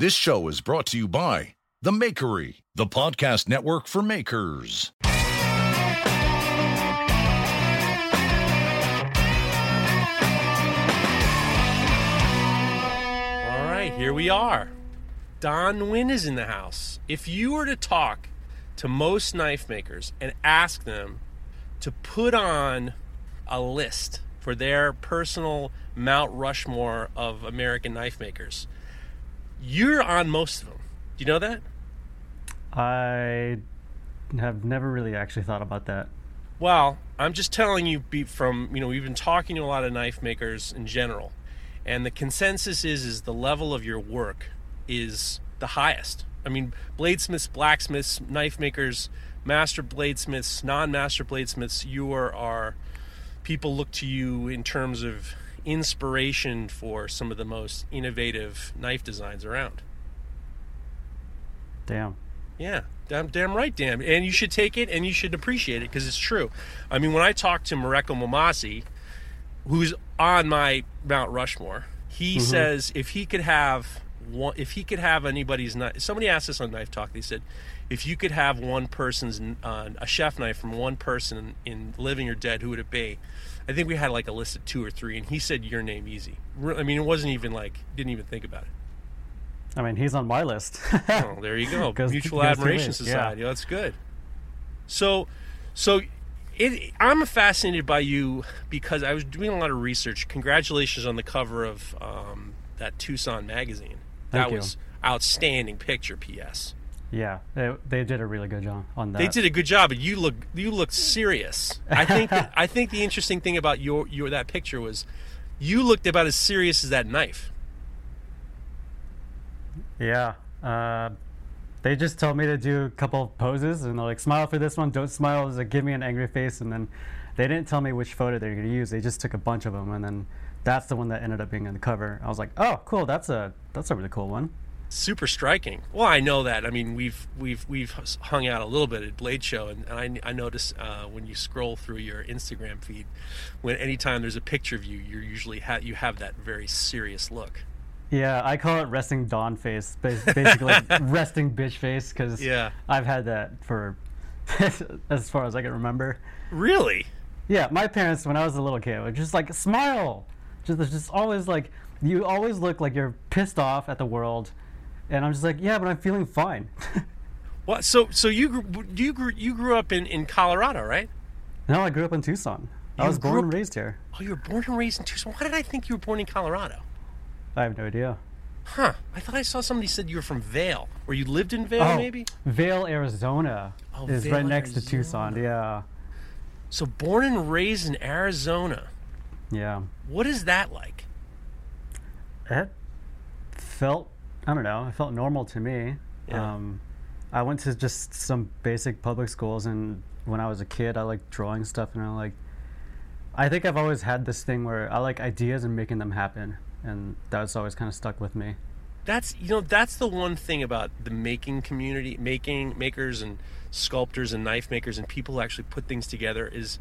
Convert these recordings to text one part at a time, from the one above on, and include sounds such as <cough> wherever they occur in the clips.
This show is brought to you by The Makery, the podcast network for makers. All right, here we are. Don Nguyen is in the house. If you were to talk to most knife makers and ask them to put on a list for their personal Mount Rushmore of American knife makers, you're on most of them. Do you know that? I have never really actually thought about that. Well, I'm just telling you from, you know, we've been talking to a lot of knife makers in general, and the consensus is is the level of your work is the highest. I mean, bladesmiths, blacksmiths, knife makers, master bladesmiths, non-master bladesmiths, you are, are people look to you in terms of inspiration for some of the most innovative knife designs around. Damn. Yeah, damn, damn right, damn. And you should take it and you should appreciate it because it's true. I mean, when I talked to Mareko Maumasi, who's on my Mount Rushmore, he says if he could have one, if he could have anybody's knife. Somebody asked us on Knife Talk. They said if you could have one person's uh, a chef knife from one person in living or dead, who would it be? I think we had like a list of two or three, and he said your name easy. I mean, it wasn't even like didn't even think about it. I mean, he's on my list. <laughs> Oh, there you go. Goes- Mutual goes Admiration ways, yeah. Society. That's good. So, so it, I'm fascinated by you because I was doing a lot of research. Congratulations on the cover of um, that Tucson magazine. Thank that you. was outstanding picture. P.S. yeah, they, they did a really good job on that. They did a good job, but you look you look serious. I think that, <laughs> I think the interesting thing about your your that picture was you looked about as serious as that knife. Yeah. Uh, they just told me to do a couple of poses and they're like, smile for this one, don't smile. Like, give me an angry face. And then they didn't tell me which photo they're going to use. They just took a bunch of them. And then that's the one that ended up being on the cover. I was like, oh, cool. That's a, that's a really cool one. Super striking. Well, I know that. I mean, we've we've we've hung out a little bit at Blade Show, and, and I I notice uh, when you scroll through your Instagram feed, when anytime there's a picture of you, you're usually ha- you have that very serious look. Yeah, I call it resting Don face, basically <laughs> resting bitch face, because Yeah. I've had that for <laughs> as far as I can remember. Really? Yeah, my parents, when I was a little kid, were just like, smile. Just, just always like, you always look like you're pissed off at the world. And I'm just like, yeah, but I'm feeling fine. <laughs> What? So so you grew, you grew you grew up in in Colorado, right? no, I grew up in Tucson. I was born grew and raised here. Oh, you were born and raised in Tucson. Why did I think you were born in Colorado? I have no idea. Huh? I thought I saw somebody said you were from Vail, or you lived in Vail, oh, maybe. Vail, Arizona Oh, is Vail, right next to Tucson. Yeah. So born and raised in Arizona. Yeah. What is that like? It felt, I don't know, it felt normal to me. Yeah. Um, I went to just some basic public schools, and when I was a kid, I liked drawing stuff, and I like. I think I've always had this thing where I like ideas and making them happen, and that's always kind of stuck with me. that's you know that's the one thing about the making community making makers and sculptors and knife makers and people who actually put things together is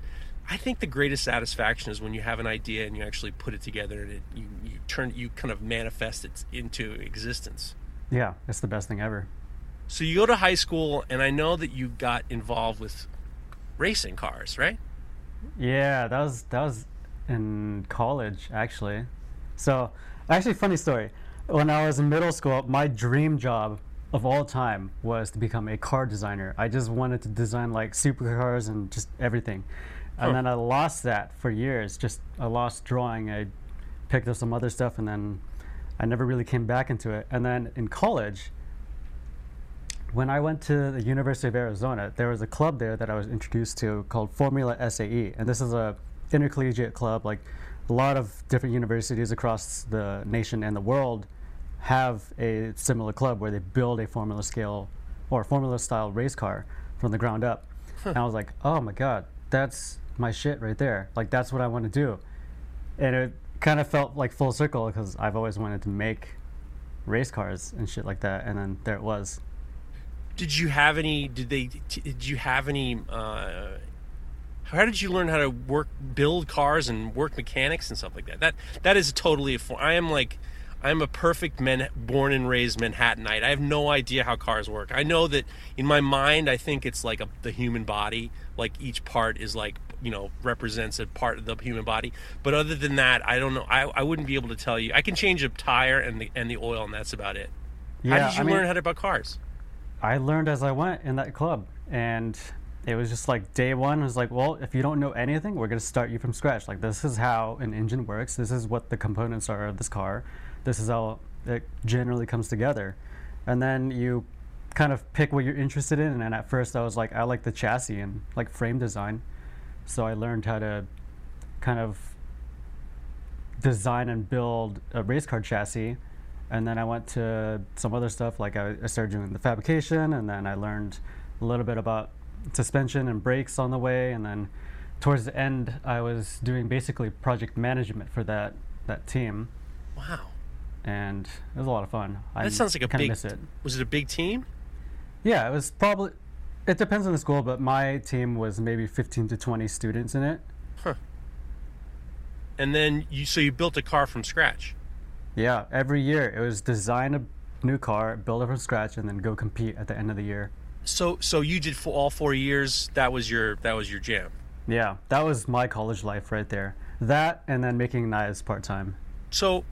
i think the greatest satisfaction is when you have an idea and you actually put it together and it, you, you turn you kind of manifest it into existence Yeah, it's the best thing ever. so you go to high school and i know that you got involved with racing cars right Yeah, that was that was in college actually. So, actually, funny story. When I was in middle school, my dream job of all time was to become a car designer. I just wanted to design like supercars and just everything. And then I lost that for years. Just I lost drawing. I picked up some other stuff, and then I never really came back into it. And then in college, when I went to the University of Arizona, there was a club there that I was introduced to called Formula SAE, and this is a intercollegiate club. Like a lot of different universities across the nation and the world have a similar club where they build a Formula scale or Formula style race car from the ground up. And I was like, oh my god, that's my shit right there. Like that's what I want to do, and it kind of felt like full circle because I've always wanted to make race cars and shit like that, and then there it was. did you have any did they did you have any uh how did you learn how to work build cars and work mechanics and stuff like that that that is totally a i am like I'm a perfect man, born and raised Manhattanite. I have no idea how cars work. I know that in my mind, I think it's like a, the human body. Like each part is like you know represents a part of the human body. But other than that, I don't know. I, I wouldn't be able to tell you. I can change a tire and the and the oil, and that's about it. Yeah, how did you I mean, learn how to about cars? I learned as I went in that club, and it was just like day one was like, well, if you don't know anything, we're gonna start you from scratch. Like this is how an engine works. This is what the components are of this car. This is how it generally comes together, and then you kind of pick what you're interested in. And at first, I was like, I like the chassis and like frame design, so I learned how to kind of design and build a race car chassis and then I went to some other stuff like I, I started doing the fabrication and then I learned a little bit about suspension and brakes on the way and then towards the end I was doing basically project management for that that team Wow, and it was a lot of fun. I that sounds like a big. miss it. Was it a big team? Yeah, it was probably it depends on the school, but my team was maybe 15 to 20 students in it. Huh. And then you so you built a car from scratch. Yeah, every year it was design a new car, build it from scratch and then go compete at the end of the year. So so you did for all four years. That was your that was your jam. Yeah, that was my college life right there. That and then making knives part time. So,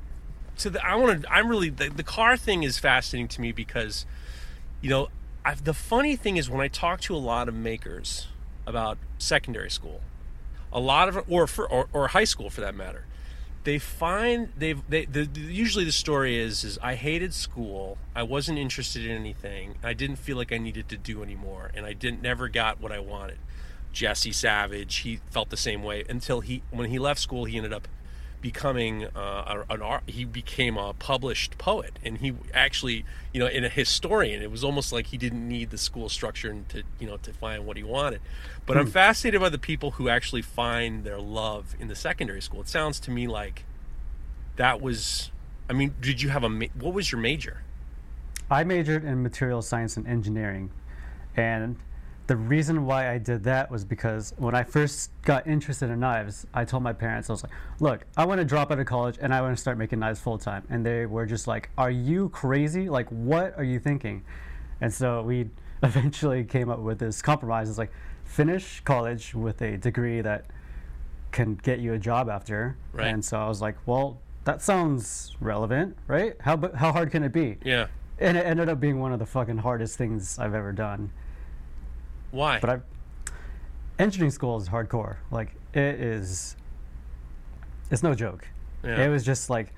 so the, I want to. I'm really the, the car thing is fascinating to me because, you know, I've, the funny thing is when I talk to a lot of makers about secondary school, a lot of or for or, or high school for that matter, they find they've they the, the- usually the story is is I hated school. I wasn't interested in anything. I didn't feel like I needed to do anymore, and I didn't never got what I wanted. Jesse Savage, he felt the same way until he when he left school, he ended up becoming uh, a- an art. He became a published poet, and he actually, you know, in a historian. It was almost like he didn't need the school structure and to, you know, to find what he wanted. But I'm fascinated by the people who actually find their love in the secondary school. It sounds to me like that was. I mean, did you have a? What was your major? I majored in material science and engineering. And the reason why I did that was because when I first got interested in knives, I told my parents, I was like, look, I want to drop out of college and I want to start making knives full time. And they were just like, are you crazy? Like, what are you thinking? And so we <laughs> eventually came up with this compromise. It's like, finish college with a degree that can get you a job after. Right. And so I was like, well, that sounds relevant, right? How, how hard can it be? Yeah. and it ended up being one of the fucking hardest things I've ever done. Why? But I, engineering school is hardcore. Like it is, it's no joke. Yeah. It was just like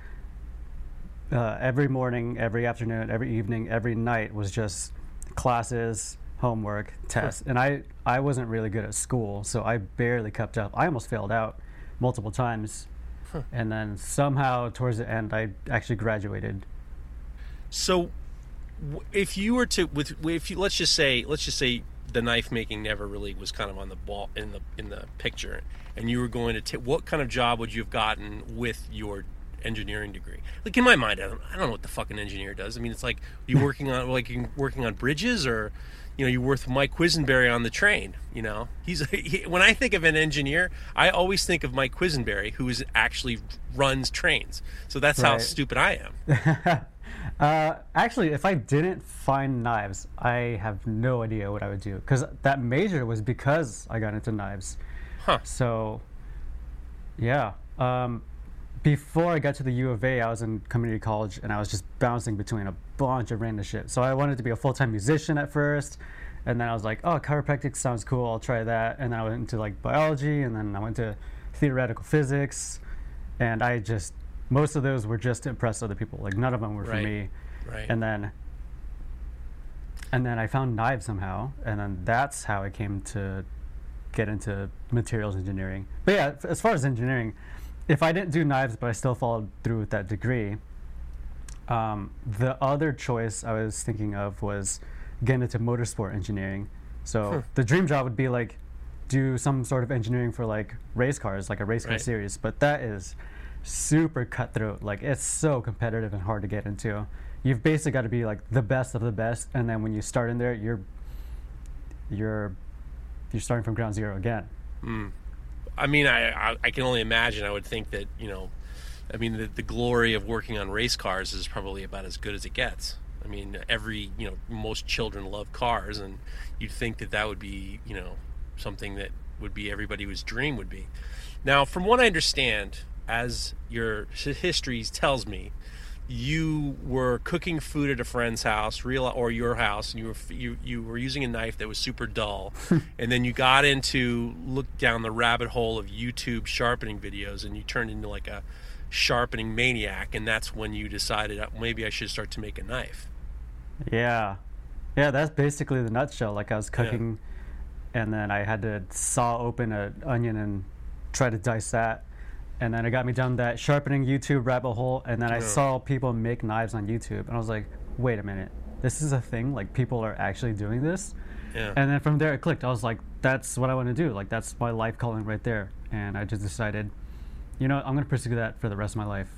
uh, every morning, every afternoon, every evening, every night was just classes, homework, tests, and I I wasn't really good at school, so I barely kept up. I almost failed out multiple times, and then somehow towards the end, I actually graduated. So, if you were to with if you let's just say let's just say the knife making never really was kind of on the ball in the in the picture, and you were going to take what kind of job would you have gotten with your engineering degree? Like in my mind, I don't, I don't know what the fucking engineer does. I mean, it's like you <laughs> working on like you working on bridges or. You know, you're with Mike Quesenberry on the train. You know, he's <laughs> he, when I think of an engineer, I always think of Mike Quesenberry, who is actually runs trains. So that's how stupid I am. <laughs> Uh, actually, if I didn't find knives, I have no idea what I would do. Because that major was because I got into knives. Huh. So, yeah. Um, before I got to the U of A, I was in community college and I was just bouncing between a bunch of random shit. So I wanted to be a full time musician at first. And then I was like, oh, chiropractic sounds cool. I'll try that. And then I went into like biology and then I went to theoretical physics. And I just, most of those were just to impress other people. Like none of them were for me Right. and then and then I found knives somehow, and then that's how I came to get into materials engineering. But yeah, f- as far as engineering, if I didn't do knives, but I still followed through with that degree, um, the other choice I was thinking of was getting into motorsport engineering. So the dream job would be like do some sort of engineering for like race cars, like a race car Right. series. But that is super cutthroat. Like it's so competitive and hard to get into. You've basically got to be like the best of the best, and then when you start in there, you're you're you're starting from ground zero again. Hmm. I mean, I, I I can only imagine. I would think that you know, I mean, the, the glory of working on race cars is probably about as good as it gets. I mean, every you know, most children love cars, and you'd think that that would be you know something that would be everybody's dream would be. Now, from what I understand, as your history tells me, you were cooking food at a friend's house, real or your house, and you were you you were using a knife that was super dull, <laughs> and then you got into look down the rabbit hole of YouTube sharpening videos, and you turned into like a sharpening maniac, and that's when you decided uh, maybe I should start to make a knife. Yeah, yeah, that's basically the nutshell. Like I was cooking, yeah. and then I had to saw open an onion and try to dice that and then it got me down that sharpening YouTube rabbit hole, and then I saw people make knives on YouTube, and I was like, wait a minute, this is a thing. Like people are actually doing this. Yeah. And then from there it clicked. I was like, that's what I want to do. Like that's my life calling right there. And I just decided, you know, I'm going to pursue that for the rest of my life.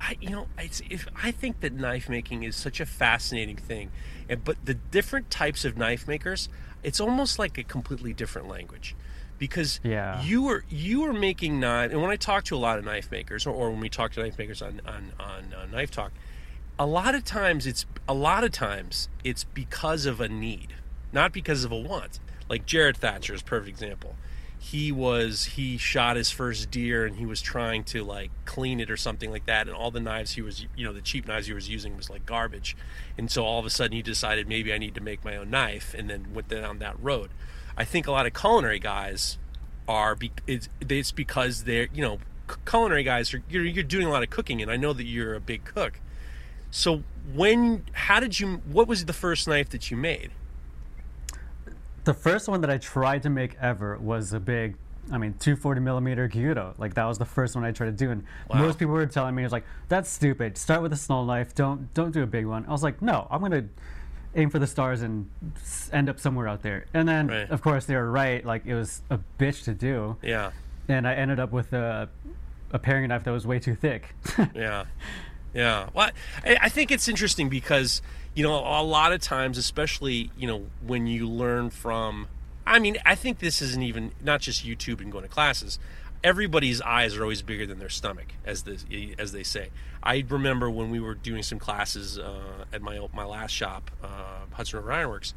I, you know, it's, if I think that knife making is such a fascinating thing, and but the different types of knife makers, it's almost like a completely different language because yeah. you were you were making knife and when I talk to a lot of knife makers or, or when we talk to knife makers on on, on uh, knife talk a lot of times it's a lot of times it's because of a need not because of a want. Like Jared Thatcher is a perfect example. He was he shot his first deer and he was trying to like clean it or something like that and all the knives he was you know the cheap knives he was using was like garbage. And so all of a sudden he decided maybe I need to make my own knife and then went down that road I think a lot of culinary guys are be, it's, it's because they're you know culinary guys are you're, you're doing a lot of cooking and I know that you're a big cook. So when how did you what was the first knife that you made? The first one that I tried to make ever was a big I mean, 240 millimeter Gyuto. Like that was the first one I tried to do, and wow. most people were telling me, "It's like that's stupid. Start with a small knife. Don't don't do a big one." I was like, "No, I'm gonna aim for the stars and end up somewhere out there. And then, right. of course, they were right. Like it was a bitch to do. Yeah. And I ended up with a, a paring knife that was way too thick. <laughs> yeah. Yeah. Well, I, I think it's interesting because you know a lot of times, especially you know when you learn from. I mean, I think this isn't even not just YouTube and going to classes everybody's eyes are always bigger than their stomach, as the as they say. I remember when we were doing some classes uh, at my my last shop, uh, Hudson River Ironworks.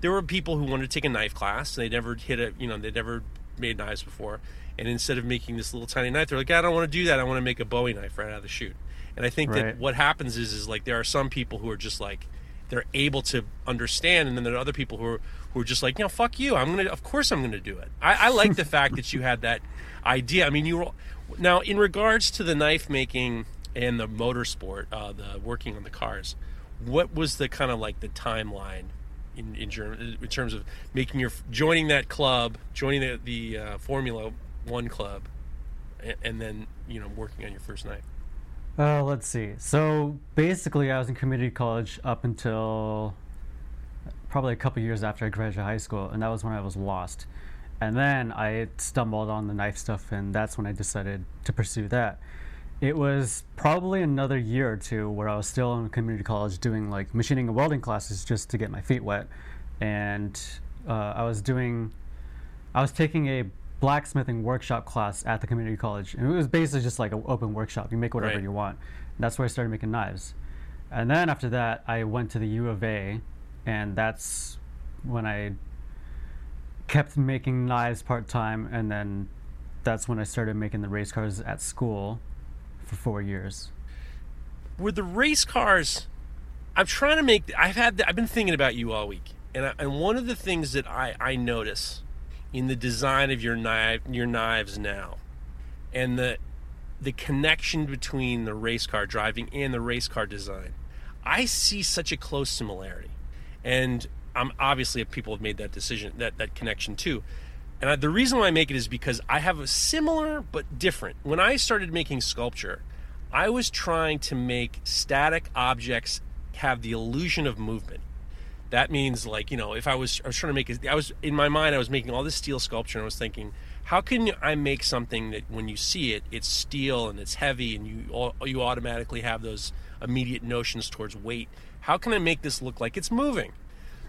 There were people who wanted to take a knife class. They never hit a you know they never made knives before, and instead of making this little tiny knife, they're like, I don't want to do that. I want to make a Bowie knife right out of the chute. And I think right. that what happens is is like there are some people who are just like they're able to understand, and then there are other people who are who are just like, you know, fuck you. I'm gonna, of course, I'm gonna do it. I, I like the fact that you had that idea. I mean, you were now in regards to the knife making and the motorsport, uh, the working on the cars. What was the kind of like the timeline in in, in terms of making your joining that club, joining the, the uh, Formula One club, and, and then you know working on your first knife? Uh, let's see. So basically, I was in community college up until probably a couple years after I graduated high school, and that was when I was lost. And then I stumbled on the knife stuff, and that's when I decided to pursue that. It was probably another year or two where I was still in community college doing like machining and welding classes just to get my feet wet. And uh, I was doing, I was taking a blacksmithing workshop class at the community college. And it was basically just like an open workshop. You make whatever right. you want. And that's where I started making knives. And then after that, I went to the U of A, and that's when I kept making knives part time. And then that's when I started making the race cars at school for four years. Were the race cars? I'm trying to make. I've had. I've been thinking about you all week, and I, and one of the things that I I notice in the design of your knife your knives now and the the connection between the race car driving and the race car design i see such a close similarity and i'm obviously people have made that decision that that connection too. And I, the reason why i make it is because i have a similar but different. When i started making sculpture i was trying to make static objects have the illusion of movement. That means like you know if i was i was trying to make i was in my mind i was making all this steel sculpture and i was thinking how can i make something that when you see it it's steel and it's heavy and you you automatically have those immediate notions towards weight? How can i make this look like it's moving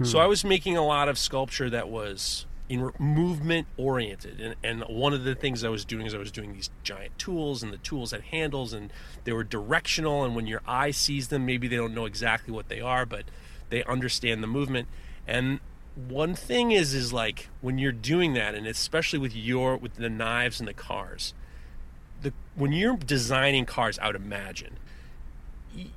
so i was making a lot of sculpture that was in movement oriented. And, and one of the things i was doing is i was doing these giant tools and the tools had handles and they were directional. And when your eye sees them maybe they don't know exactly what they are but they understand the movement. And one thing is is like when you're doing that and especially with your with the knives and the cars the when you're designing cars i would imagine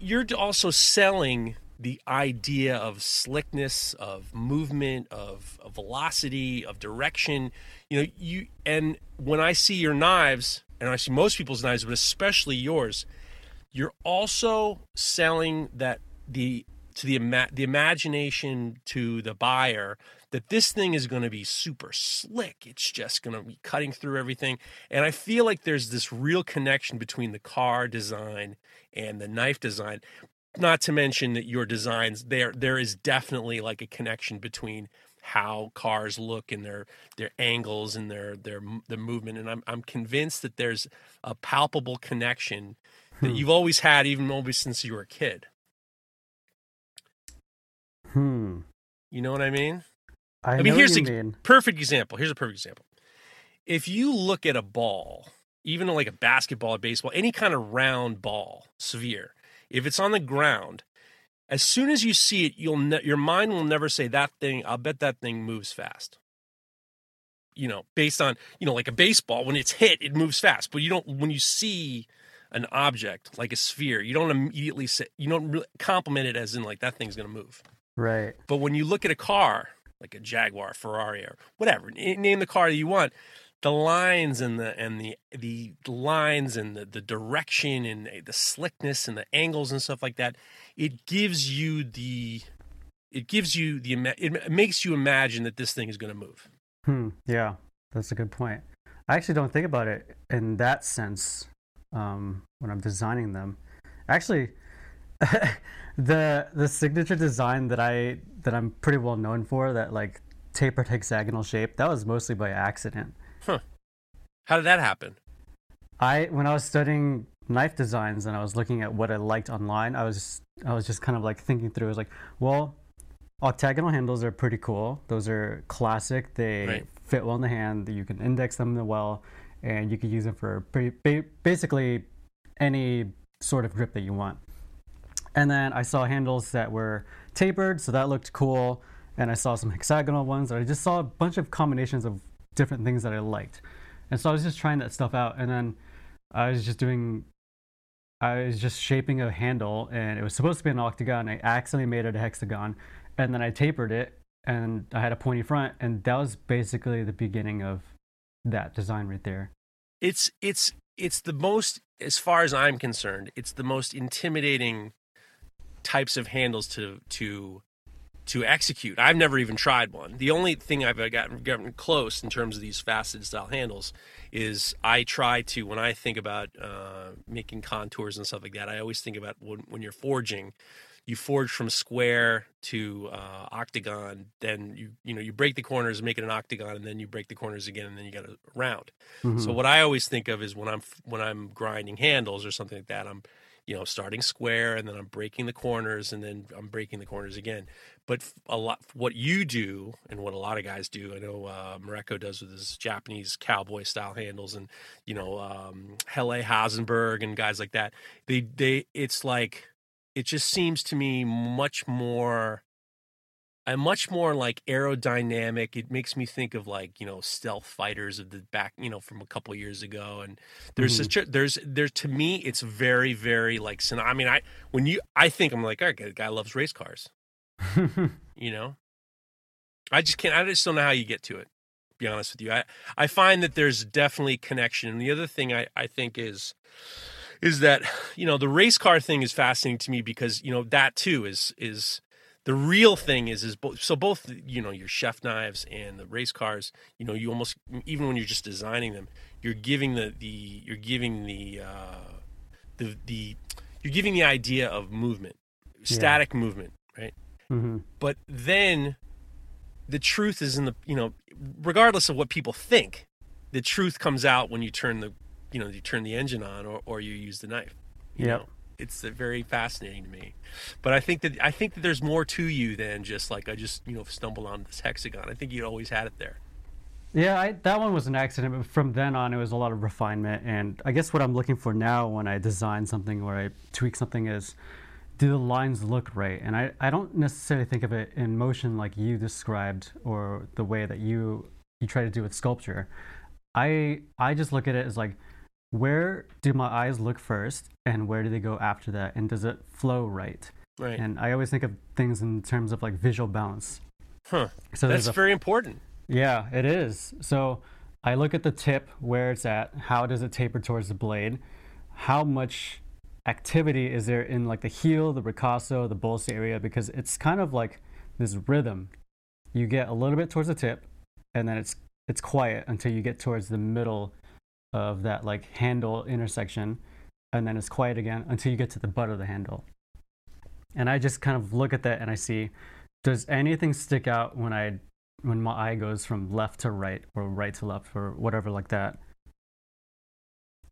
you're also selling the idea of slickness, of movement, of, of, velocity, of direction. You know, you and when I see your knives, and I see most people's knives, but especially yours, you're also selling that the to the ima- the imagination to the buyer that this thing is going to be super slick. It's just going to be cutting through everything. And I feel like there's this real connection between the car design and the knife design not to mention that your designs there there is definitely like a connection between how cars look and their their angles and their their the movement and I'm I'm convinced that there's a palpable connection that hmm. you've always had even always since you were a kid. Hmm. You know what I mean? I, I mean here's a mean. perfect example. Here's a perfect example. If you look at a ball, even like a basketball or baseball, any kind of round ball, sphere, if it's on the ground, as soon as you see it, you'll ne- your mind will never say that thing. I'll bet that thing moves fast. You know, based on you know, like a baseball, when it's hit, it moves fast. But you don't when you see an object like a sphere, you don't immediately say you don't really compliment it as in like that thing's going to move. Right. But when you look at a car, like a Jaguar, Ferrari, or whatever, name the car that you want, the lines and the and the the lines and the, the direction and the slickness and the angles and stuff like that it gives you the it gives you the it makes you imagine that this thing is going to move. Hmm, yeah that's a good point. I actually don't think about it in that sense um, when i'm designing them. Actually <laughs> the the signature design that i that i'm pretty well known for that like tapered hexagonal shape that was mostly by accident Huh. How did that happen? I when I was studying knife designs and I was looking at what I liked online, I was I was just kind of like thinking through. I was like, well, octagonal handles are pretty cool. Those are classic. They right. fit well in the hand. You can index them well, and you can use them for pretty, basically any sort of grip that you want. And then I saw handles that were tapered, so that looked cool. And I saw some hexagonal ones. I just saw a bunch of combinations of different things that I liked. And so I was just trying that stuff out. And then I was just doing, I was just shaping a handle and it was supposed to be an octagon. I accidentally made it a hexagon. And then I tapered it and I had a pointy front. And that was basically the beginning of that design right there. It's, it's, it's the most, as far as I'm concerned, it's the most intimidating types of handles to, to to execute. I've never even tried one. The only thing I've gotten, gotten close in terms of these faceted style handles is I try to when I think about uh, making contours and stuff like that. I always think about when, when you're forging. You forge from square to uh, octagon, then you you know you break the corners, make it an octagon, and then you break the corners again, and then you got a round. Mm-hmm. So what I always think of is when I'm when I'm grinding handles or something like that, I'm you know starting square, and then I'm breaking the corners, and then I'm breaking the corners again. But a lot what you do and what a lot of guys do i know uh, Mareko does with his japanese cowboy style handles and you know um, Helle Hasenberg and guys like that they they it's like it just seems to me much more a much more like aerodynamic. It makes me think of like you know stealth fighters of the back, you know, from a couple years ago. And there's mm-hmm. such a, there's there to me, it's very very like. I mean, I when you I think I'm like, all right, the guy loves race cars. <laughs> you know, I just can't. I just don't know how you get to it. Be honest with you. I I find that there's definitely connection. And the other thing I I think is is that you know the race car thing is fascinating to me because you know that too is is the real thing is is both so both you know your chef knives and the race cars you know you almost even when you're just designing them you're giving the the you're giving the uh the the you're giving the idea of movement static yeah. movement right Mm-hmm. But then the truth is in the, you know, regardless of what people think, the truth comes out when you turn the, you know, you turn the engine on or, or you use the knife. Yeah. It's very fascinating to me, but I think that I think that there's more to you than just like I just you know stumbled on this hexagon. I think you always had it there. Yeah, I, that one was an accident, but from then on, it was a lot of refinement. And I guess what I'm looking for now when I design something or I tweak something is do the lines look right? And I, I don't necessarily think of it in motion like you described or the way that you you try to do with sculpture. I I just look at it as like where do my eyes look first and where do they go after that and does it flow right? Right. And I always think of things in terms of like visual balance. huh. So That's a very important. yeah, it is. So I look at the tip, where it's at, how does it taper towards the blade, how much activity is there in like the heel, the ricasso, the bolster area, because it's kind of like this rhythm. You get a little bit towards the tip, and then it's it's quiet until you get towards the middle of that like handle intersection, and then it's quiet again until you get to the butt of the handle. And I just kind of look at that and I see, does anything stick out when I when my eye goes from left to right or right to left or whatever like that.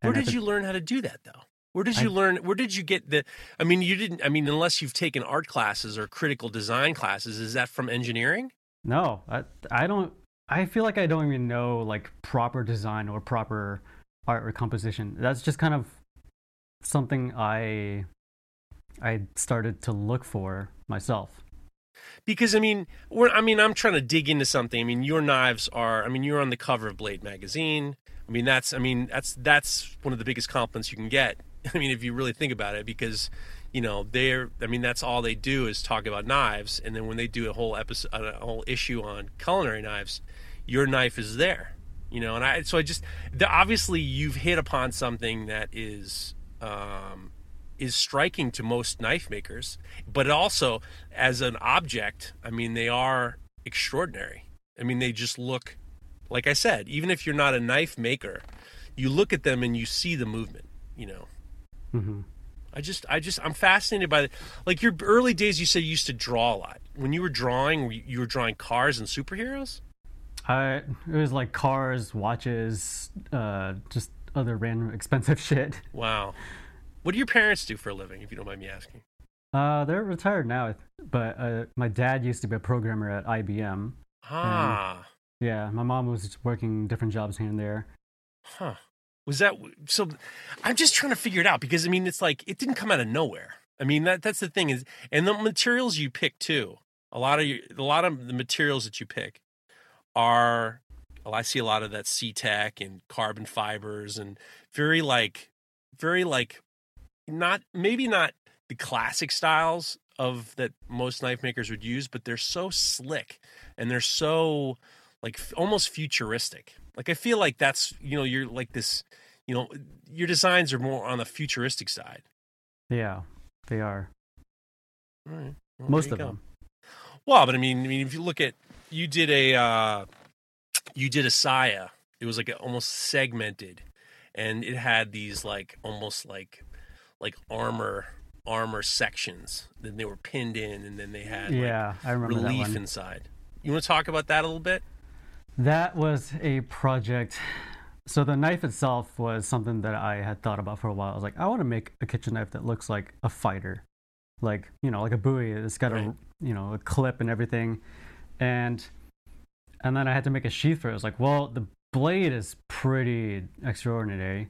Where And I did you learn how to do that though? Where did I- you learn? Where did you get the? I mean, you didn't. I mean, unless you've taken art classes or critical design classes, is that from engineering? No, I I don't. I feel like I don't even know like proper design or proper art or composition. That's just kind of something I I started to look for myself. Because I mean, we're, I mean, I'm trying to dig into something. I mean, your knives are. I mean, you're on the cover of Blade magazine. I mean, that's. I mean, that's that's one of the biggest compliments you can get. <laughs> I mean, if you really think about it, because you know they're. I mean, that's all they do is talk about knives, and then when they do a whole episode, a whole issue on culinary knives, your knife is there. You know, and I. So I just. The, obviously, you've hit upon something that is. Um, is striking to most knife makers, but also as an object, I mean, they are extraordinary. I mean, they just look, like I said, even if you're not a knife maker, you look at them and you see the movement, you know. hmm I just, I just, I'm fascinated by the, like your early days. You said you used to draw a lot. When you were drawing, you were drawing cars and superheroes. I it was like cars, watches, uh, just other random <laughs> expensive shit. Wow. What do your parents do for a living, if you don't mind me asking? Uh, they're retired now, but uh, my dad used to be a programmer at IBM. Ah, Yeah, my mom was working different jobs here and there. Huh. Was that so? I'm just trying to figure it out because I mean, it's like it didn't come out of nowhere. I mean, that that's the thing is, and the materials you pick too. A lot of you, a lot of the materials that you pick are. Well, I see a lot of that C-Tech and carbon fibers and very like, very like, not maybe not the classic styles of that most knife makers would use, but they're so slick and they're so like f- almost futuristic. Like I feel like that's you know you're like this, you know, your designs are more on the futuristic side. Yeah, they are. Right. Well, Most of go. them. Well, but I mean, I mean, if you look at you did a uh, you did a saya. It was like a, almost segmented, and it had these like almost like like armor armor sections. Then they were pinned in, and then they had like, Yeah, I remember that relief inside. You want to talk about that a little bit? That was a project. So the knife itself was something that I had thought about for a while. I was like, I want to make a kitchen knife that looks like a fighter, like you know, like a Bowie. It's got Right. a you know a clip and everything, and and then I had to make a sheath for it. I was like, well, the blade is pretty extraordinary.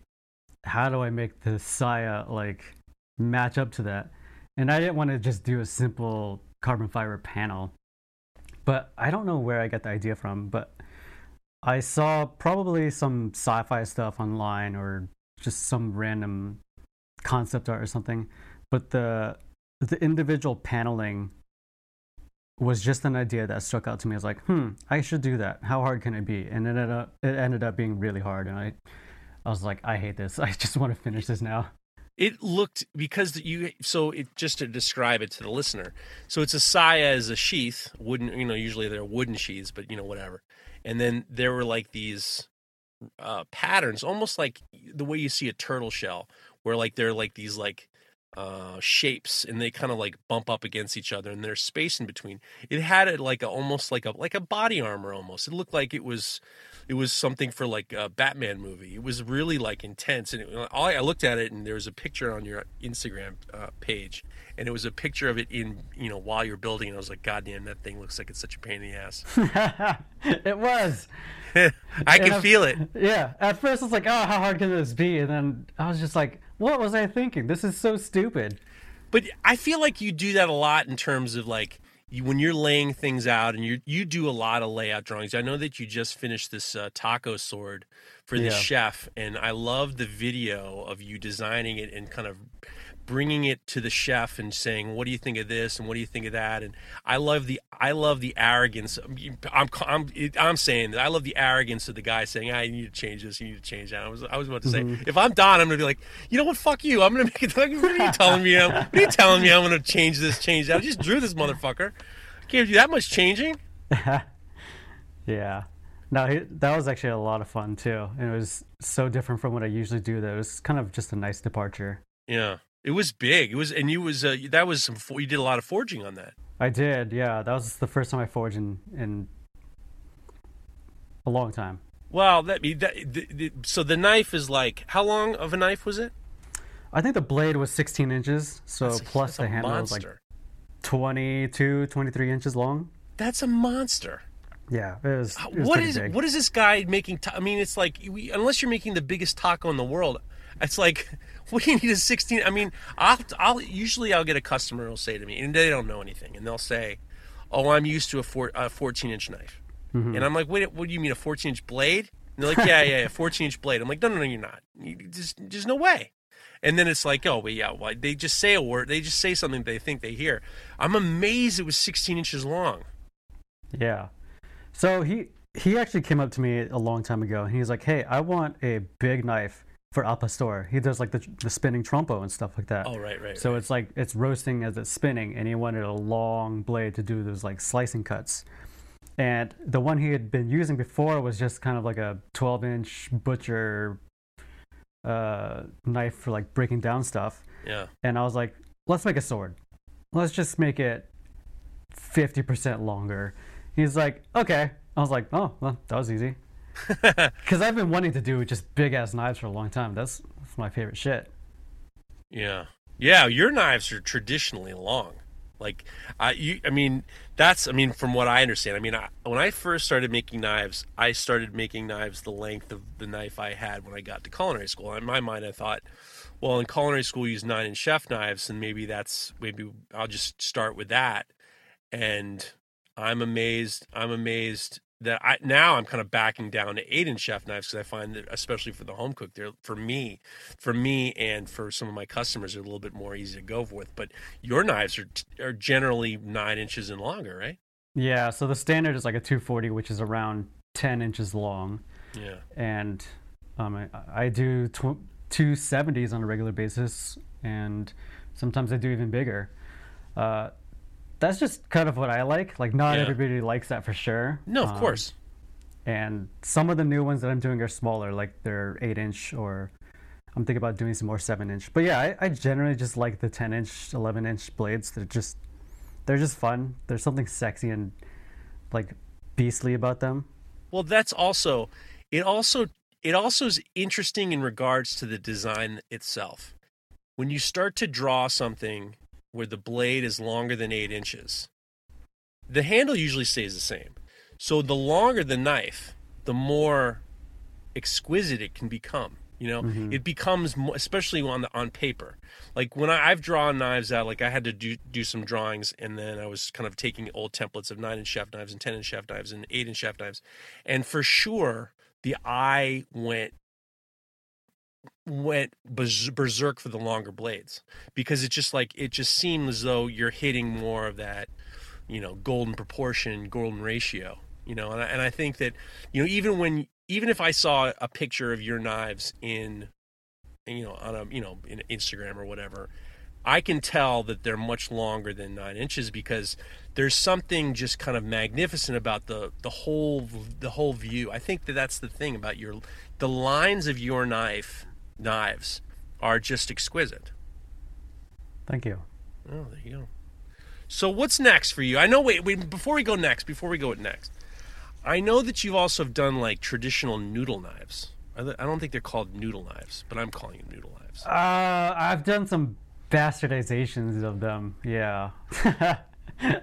How do I make the saya like match up to that? And I didn't want to just do a simple carbon fiber panel, but I don't know where I got the idea from, but I saw probably some sci-fi stuff online or just some random concept art or something, but the the individual paneling was just an idea that struck out to me. I was like, hmm, I should do that. How hard can it be? And it ended up it ended up being really hard, and I I was like, I hate this. <laughs> I just want to finish this now. It looked because you so it just to describe it to the listener. So it's a saya as a sheath, wooden. You know, usually they're wooden sheaths, but you know whatever. And then there were like these uh, patterns, almost like the way you see a turtle shell, where like they're like these like uh, shapes, and they kind of like bump up against each other, and there's space in between. It had it like a almost like a like a body armor almost. It looked like it was it was something for like a Batman movie. It was really like intense, and it, I looked at it, and there was a picture on your Instagram uh, page, and it was a picture of it in you know while you're building, and I was like, God damn, that thing looks like it's such a pain in the ass. <laughs> it was. <laughs> I can feel it. Yeah. At first, I was like, oh, how hard can this be? And then I was just like, what was I thinking? This is so stupid. But I feel like you do that a lot in terms of like you, when you're laying things out and you you do a lot of layout drawings. I know that you just finished this uh, taco sword for the Yeah. chef, and I love the video of you designing it and kind of bringing it to the chef and saying, "What do you think of this?" and "What do you think of that?" And I love the I love the arrogance. I'm I'm I'm saying that I love the arrogance of the guy saying, "I need to change this. You need to change that." I was I was about to say, mm-hmm. if I'm Don, I'm gonna be like, you know what? Fuck you. I'm gonna make it. <laughs> What are you telling me? I'm, what are you telling me? I'm gonna change this, change that. I just drew this motherfucker. I can't do that much changing. <laughs> Yeah. No, that was actually a lot of fun too. And it was so different from what I usually do that it was kind of just a nice departure. Yeah, it was big. It was, and you was uh, that was some. You did a lot of forging on that. I did, yeah. That was the first time I forged in, in a long time. Well, that, that the, the, so the knife is like how long of a knife was it? I think the blade was 16 inches, so That's plus the handle was like monster. 22, 23 inches long. That's a monster. Yeah, it was. It was What is big. what is this guy making? Ta- I mean, it's like we, unless you're making the biggest taco in the world, it's like what do you need a 16? I mean, I'll, I'll usually I'll get a customer who'll say to me, and they don't know anything, and they'll say, "Oh, I'm used to a, four, a 14 inch knife," Mm-hmm. and I'm like, "Wait, what do you mean a 14 inch blade?" And they're like, "Yeah, yeah, yeah, 14 inch blade." I'm like, "No, no, no, you're not. You, just, there's no way." And then it's like, oh, well, yeah, well, they just say a word, they just say something they think they hear. I'm amazed it was 16 inches long. Yeah. So he he actually came up to me a long time ago, and he's like, "Hey, I want a big knife for al pastor." He does like the the spinning trompo and stuff like that. Oh, right, right. So right. it's like it's roasting as it's spinning, and he wanted a long blade to do those like slicing cuts. And the one he had been using before was just kind of like a 12 inch butcher uh, knife for like breaking down stuff. yeah. And I was like, let's make a sword. Let's just make it 50% longer. He's like, okay. I was like, oh, well, that was easy. <laughs> Because I've been wanting to do just big ass knives for a long time. That's, that's my favorite shit. Yeah, yeah. Your knives are traditionally long. Like, I, you, I mean, that's, I mean, from what I understand. I mean, I, when I first started making knives, I started making knives the length of the knife I had when I got to culinary school. In my mind, I thought, well, in culinary school, you use nine inch chef knives, and maybe that's maybe I'll just start with that. And I'm amazed. I'm amazed that I now I'm kind of backing down to eight inch chef knives because I find that especially for the home cook, they're for me, for me and for some of my customers, they're a little bit more easy to go with. But your knives are are generally nine inches and longer, right? Yeah, so the standard is like a 240, which is around 10 inches long. Yeah. And um, I, I do tw- 270s on a regular basis, and sometimes I do even bigger. Uh, that's just kind of what I like. Like, not Yeah. everybody likes that for sure. No, of Um, course. And some of the new ones that I'm doing are smaller, like they're 8 inch, or I'm thinking about doing some more 7 inch. But yeah, I, I generally just like the 10 inch, 11 inch blades. They're just, they're just fun. There's something sexy and like beastly about them. Well, that's also it. Also, it also is interesting in regards to the design itself. When you start to draw something where the blade is longer than eight inches, the handle usually stays the same. So the longer the knife, the more exquisite it can become. You know, mm-hmm. it becomes more, especially on the on paper. Like when I, I've drawn knives out, like I had to do do some drawings, and then I was kind of taking old templates of nine inch chef knives and ten inch chef knives and eight inch chef knives, and for sure the eye went went berserk for the longer blades because it just like it just seemed as though you're hitting more of that you know golden proportion golden ratio you know and I, and I think that you know even when even if I saw a picture of your knives in you know on a you know in Instagram or whatever I can tell that they're much longer than nine inches because there's something just kind of magnificent about the the whole the whole view. I think that that's the thing about your the lines of your knife knives are just exquisite. Thank you. Oh, there you go. So what's next for you? I know. Wait, wait. Before we go next, before we go with next, I know that you've also done like traditional noodle knives. I I don't think they're called noodle knives, but I'm calling them noodle knives. Uh, I've done some bastardizations of them. Yeah, <laughs>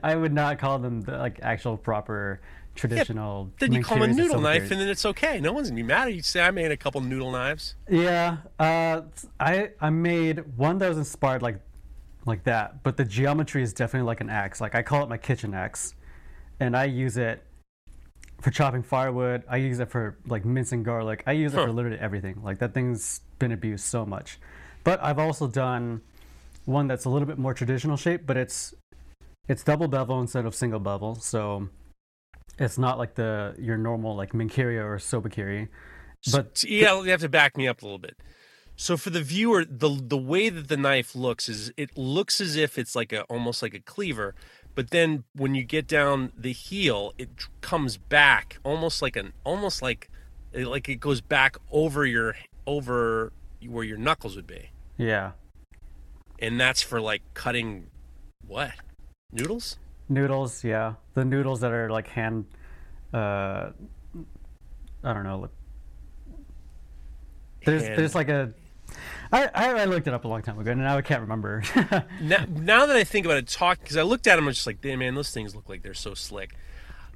I would not call them the, like actual proper traditional. Then you call them a noodle knife, and then it's okay. No one's gonna be mad. You say I made a couple noodle knives. Yeah, uh, I I made one that was inspired like like that, but the geometry is definitely like an axe. Like I call it my kitchen axe, and I use it for chopping firewood. I use it for like mincing garlic. I use it for literally everything. Like that thing's been abused so much. But I've also done one that's a little bit more traditional shape, but it's it's double bevel instead of single bevel. So it's not like the your normal like Menkiri or Sobakiri. But So, yeah, you have to back me up a little bit. So for the viewer, the the way that the knife looks is it looks as if it's like a almost like a cleaver, but then when you get down the heel, it comes back almost like an almost like eh, like it goes back over your over where your knuckles would be, yeah. and that's for like cutting what noodles. Noodles, yeah. The noodles that are like hand, uh, I don't know. There's Hand- there's like a, I, I I looked it up a long time ago and now I can't remember. <laughs> now, now that I think about it, talk because I looked at them, I'm just like, damn man, those things look like they're so slick.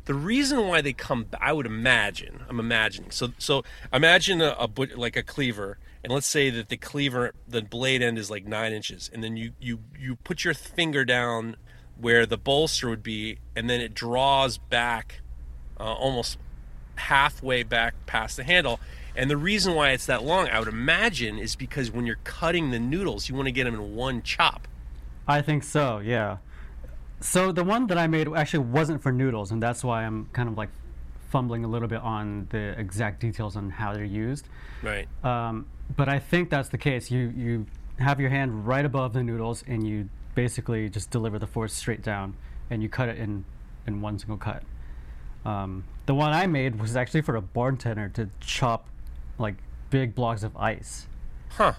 The reason why they come, I would imagine, I'm imagining. So, so imagine a, a but- like a cleaver, and let's say that the cleaver, the blade end is like nine inches, and then you you you put your finger down where the bolster would be, and then it draws back, uh, almost halfway back past the handle. And the reason why it's that long, I would imagine, is because when you're cutting the noodles, you want to get them in one chop. I think so, yeah. So the one that I made actually wasn't for noodles, and that's why I'm kind of like fumbling a little bit on the exact details on how they're used. Right. Um, but I think that's the case. You you have your hand right above the noodles, and you basically just deliver the force straight down, and you cut it in in one single cut. Um, the one I made was actually for a bartender to chop like big blocks of ice. Huh.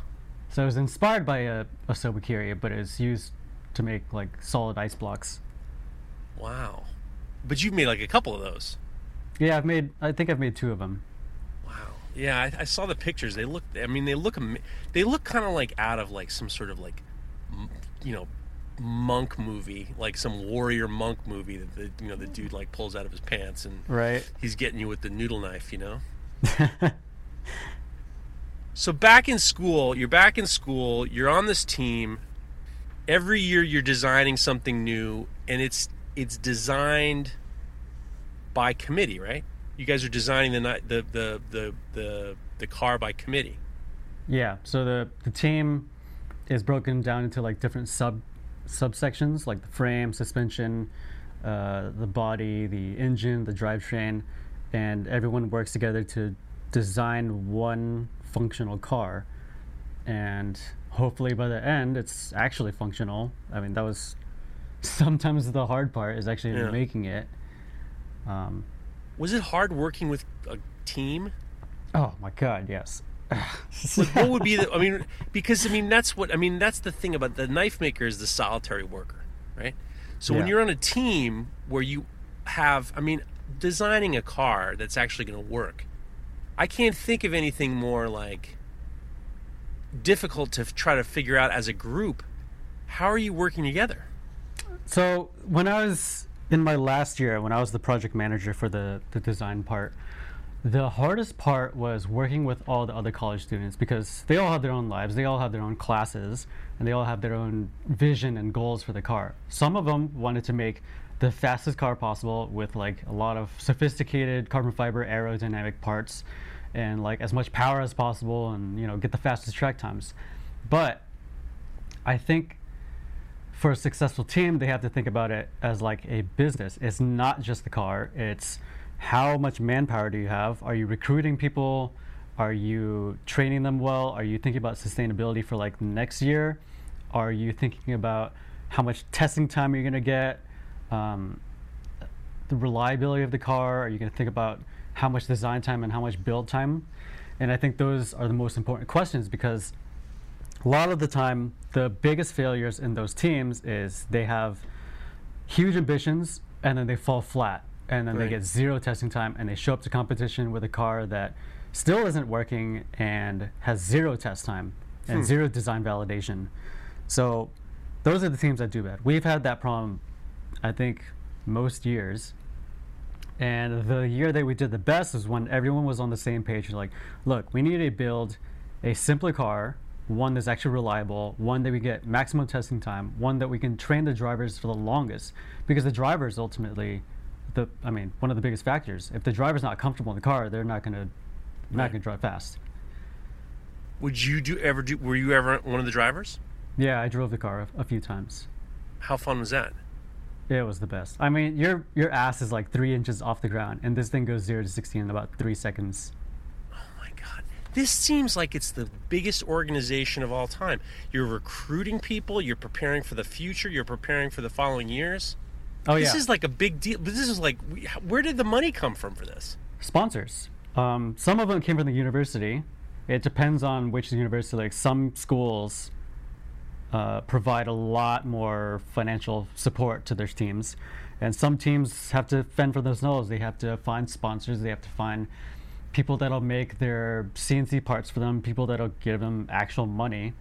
So it was inspired by a, a Sobakiri, but it's used to make like solid ice blocks. Wow. But you've made like a couple of those. Yeah, I've made. I think I've made two of them. Wow. Yeah, I, I saw the pictures. They look. I mean, they look. They look kind of like out of like some sort of like, you know, monk movie, like some warrior monk movie that the you know the dude like pulls out of his pants and Right. he's getting you with the noodle knife. You know. <laughs> So back in school, you're back in school, you're on this team. Every year you're designing something new and it's it's designed by committee, right? You guys are designing the the the the the, the car by committee. Yeah. So the the team is broken down into like different sub subsections, like the frame, suspension, uh, the body, the engine, the drivetrain, and everyone works together to design one functional car. And hopefully by the end, it's actually functional. I mean, that was <laughs> sometimes the hard part is actually Yeah. making it. Um, Was it hard working with a team? oh my God, yes. Like, what would be the? I mean, because I mean that's what I mean. That's the thing about the knife maker is the solitary worker, right? So when you're on a team where you have, I mean, designing a car that's actually going to work, I can't think of anything more like difficult to try to figure out as a group. How are you working together? So when I was in my last year, when I was the project manager for the, the design part, the hardest part was working with all the other college students because they all have their own lives, they all have their own classes, and they all have their own vision and goals for the car. Some of them wanted to make the fastest car possible with like a lot of sophisticated carbon fiber aerodynamic parts and like as much power as possible and you know get the fastest track times. But I think for a successful team, they have to think about it as like a business. It's not just the car. It's how much manpower do you have? Are you recruiting people? Are you training them well? Are you thinking about sustainability for like next year? Are you thinking about how much testing time are you're going to get? Um, the reliability of the car? Are you going to think about how much design time and how much build time? And I think those are the most important questions because a lot of the time, the biggest failures in those teams is they have huge ambitions and then they fall flat and then Right. they get zero testing time and they show up to competition with a car that still isn't working and has zero test time and Hmm. zero design validation. So those are the teams that do bad. We've had that problem, I think, most years. And the year that we did the best was when everyone was on the same page. Like, look, we need to build a simpler car, one that's actually reliable, one that we get maximum testing time, one that we can train the drivers for the longest. Because the drivers ultimately, the I mean, one of the biggest factors. If the driver's not comfortable in the car, they're not gonna not Right. gonna drive fast. Would you do ever do? Were you ever one of the drivers? Yeah, I drove the car a, a few times. How fun was that? It was the best. I mean, your your ass is like three inches off the ground, and this thing goes zero to sixty in about three seconds. Oh my god. This seems like it's the biggest organization of all time. You're recruiting people, you're preparing for the future, you're preparing for the following years. Oh This yeah, This is like a big deal. This is like where did the money come from for this? sponsors. Um, some of them came from the university. It depends on which university. Like some schools uh, provide a lot more financial support to their teams, and some teams have to fend for themselves. They have to find sponsors. They have to find people that'll make their CNC parts for them. People that'll give them actual money.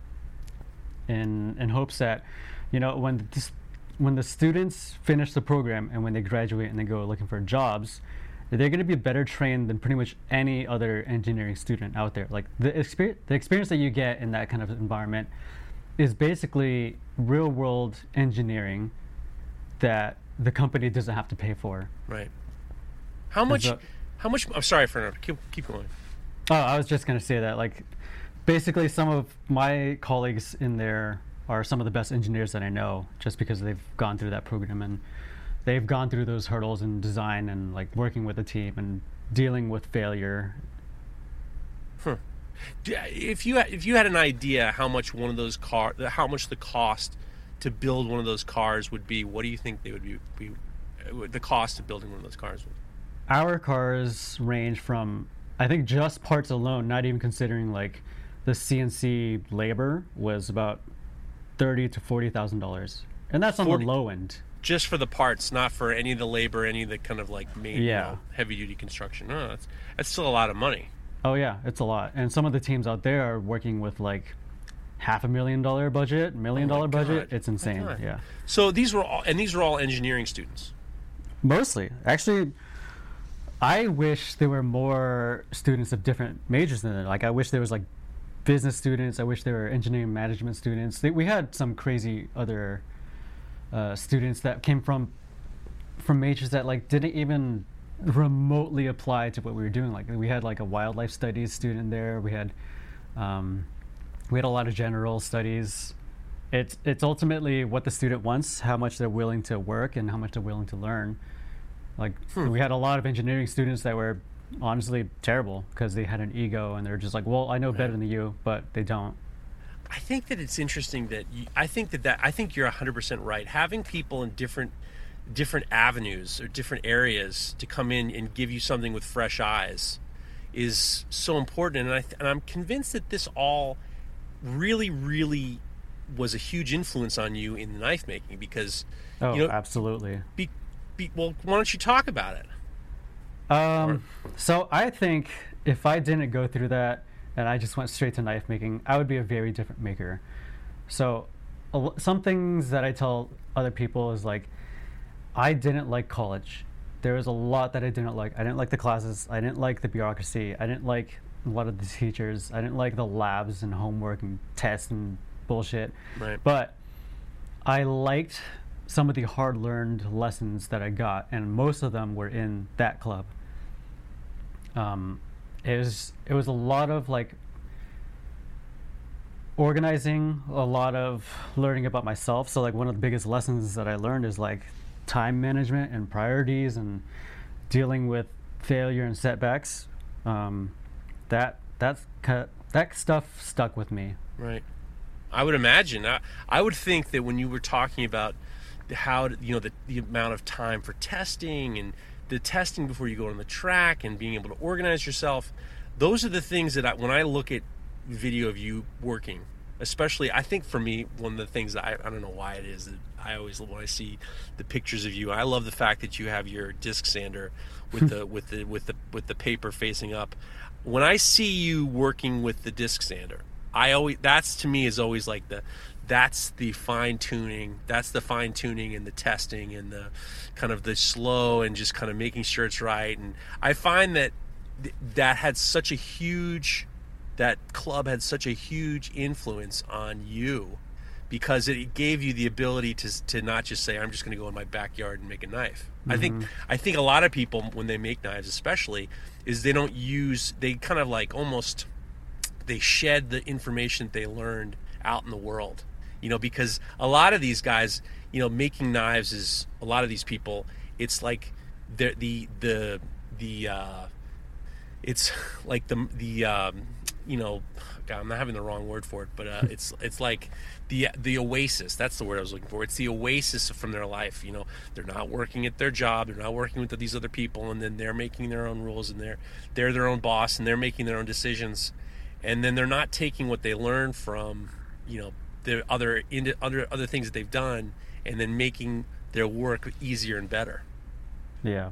In in hopes that, you know, when this, when the students finish the program and when they graduate and they go looking for jobs, they're going to be better trained than pretty much any other engineering student out there. Like the experience, the experience that you get in that kind of environment is basically real world engineering that the company doesn't have to pay for. Right. How much? that- How much? I'm sorry for interrupting. Keep, keep going. Oh, I was just going to say that. Like, basically, some of my colleagues in there are some of the best engineers that I know, just because they've gone through that program and they've gone through those hurdles in design and like working with a team and dealing with failure. Do- If you if you had an idea how much one of those car, how much the cost to build one of those cars would be, what do you think they would be? be uh, the cost of building one of those cars. Would? Our cars range from, I think, just parts alone, not even considering like the CNC labor, was about thirty to forty thousand dollars, and that's on 40 the low end. Just for the parts, not for any of the labor, any of the kind of like main, you know, heavy duty construction. No, that's that's still a lot of money. Oh yeah, it's a lot. And some of the teams out there are working with like half a million dollar budget, million oh dollar dollar budget. It's insane. Yeah. So these were all, and these were all engineering students. Mostly. Actually I wish there were more students of different majors than that. Like I wish there was like business students, I wish there were engineering management students. They, we had some crazy other uh, students that came from from majors that like didn't even remotely apply to what we were doing. Like we had like a wildlife studies student there. We had um, we had a lot of general studies. It's it's ultimately what the student wants, how much they're willing to work, and how much they're willing to learn. Like we had a lot of engineering students that were honestly terrible because they had an ego and they're just like, well, I know better than you, but they don't. I think that it's interesting that you, I think that that I think you're 100% right. Having people in different different avenues or different areas to come in and give you something with fresh eyes is so important and I and I'm convinced that this all really really was a huge influence on you in knife making because Oh, you know absolutely. be, be, well why don't you talk about it Um, so I think if I didn't go through that and I just went straight to knife making, I would be a very different maker. So l- some things that I tell other people is like, I didn't like college. There was a lot that I didn't like. I didn't like the classes. I didn't like the bureaucracy. I didn't like a lot of the teachers. I didn't like the labs and homework and tests and bullshit. right But I liked some of the hard learned lessons that I got, and most of them were in that club. Um, it was it was a lot of like organizing, a lot of learning about myself. So like one of the biggest lessons that I learned is like time management and priorities and dealing with failure and setbacks. Um, that that's that stuff stuck with me. Right. I would imagine. I, I would think that when you were talking about how to- you know the, the amount of time for testing and the testing before you go on the track and being able to organize yourself, those are the things that I, when I look at video of you working, especially I think for me one of the things that I, I don't know why it is that I always when I see the pictures of you I love the fact that you have your disc sander with the <laughs> with the with the with the paper facing up. When I see you working with the disc sander I always that's to me is always like the that's the fine tuning that's the fine tuning and the testing and the kind of the slow and just kind of making sure it's right and I find that th- that had such a huge that club had such a huge influence on you because it gave you the ability to to not just say I'm just going to go in my backyard and make a knife. I think mm-hmm. I think a lot of people when they make knives especially is they don't use they kind of like almost they shed the information that they learned out in the world. You know, because a lot of these guys, you know, making knives is a lot of these people. It's like the the the the uh, it's <laughs> like the the um, you know, God, I'm not having the wrong word for it, but uh, it's it's like the the oasis. That's the word I was looking for. It's the oasis from their life. You know, they're not working at their job. They're not working with these other people, and then they're making their own rules, and they're they're their own boss, and they're making their own decisions, and then they're not taking what they learn from you know the other other other things that they've done, and then making their work easier and better. Yeah.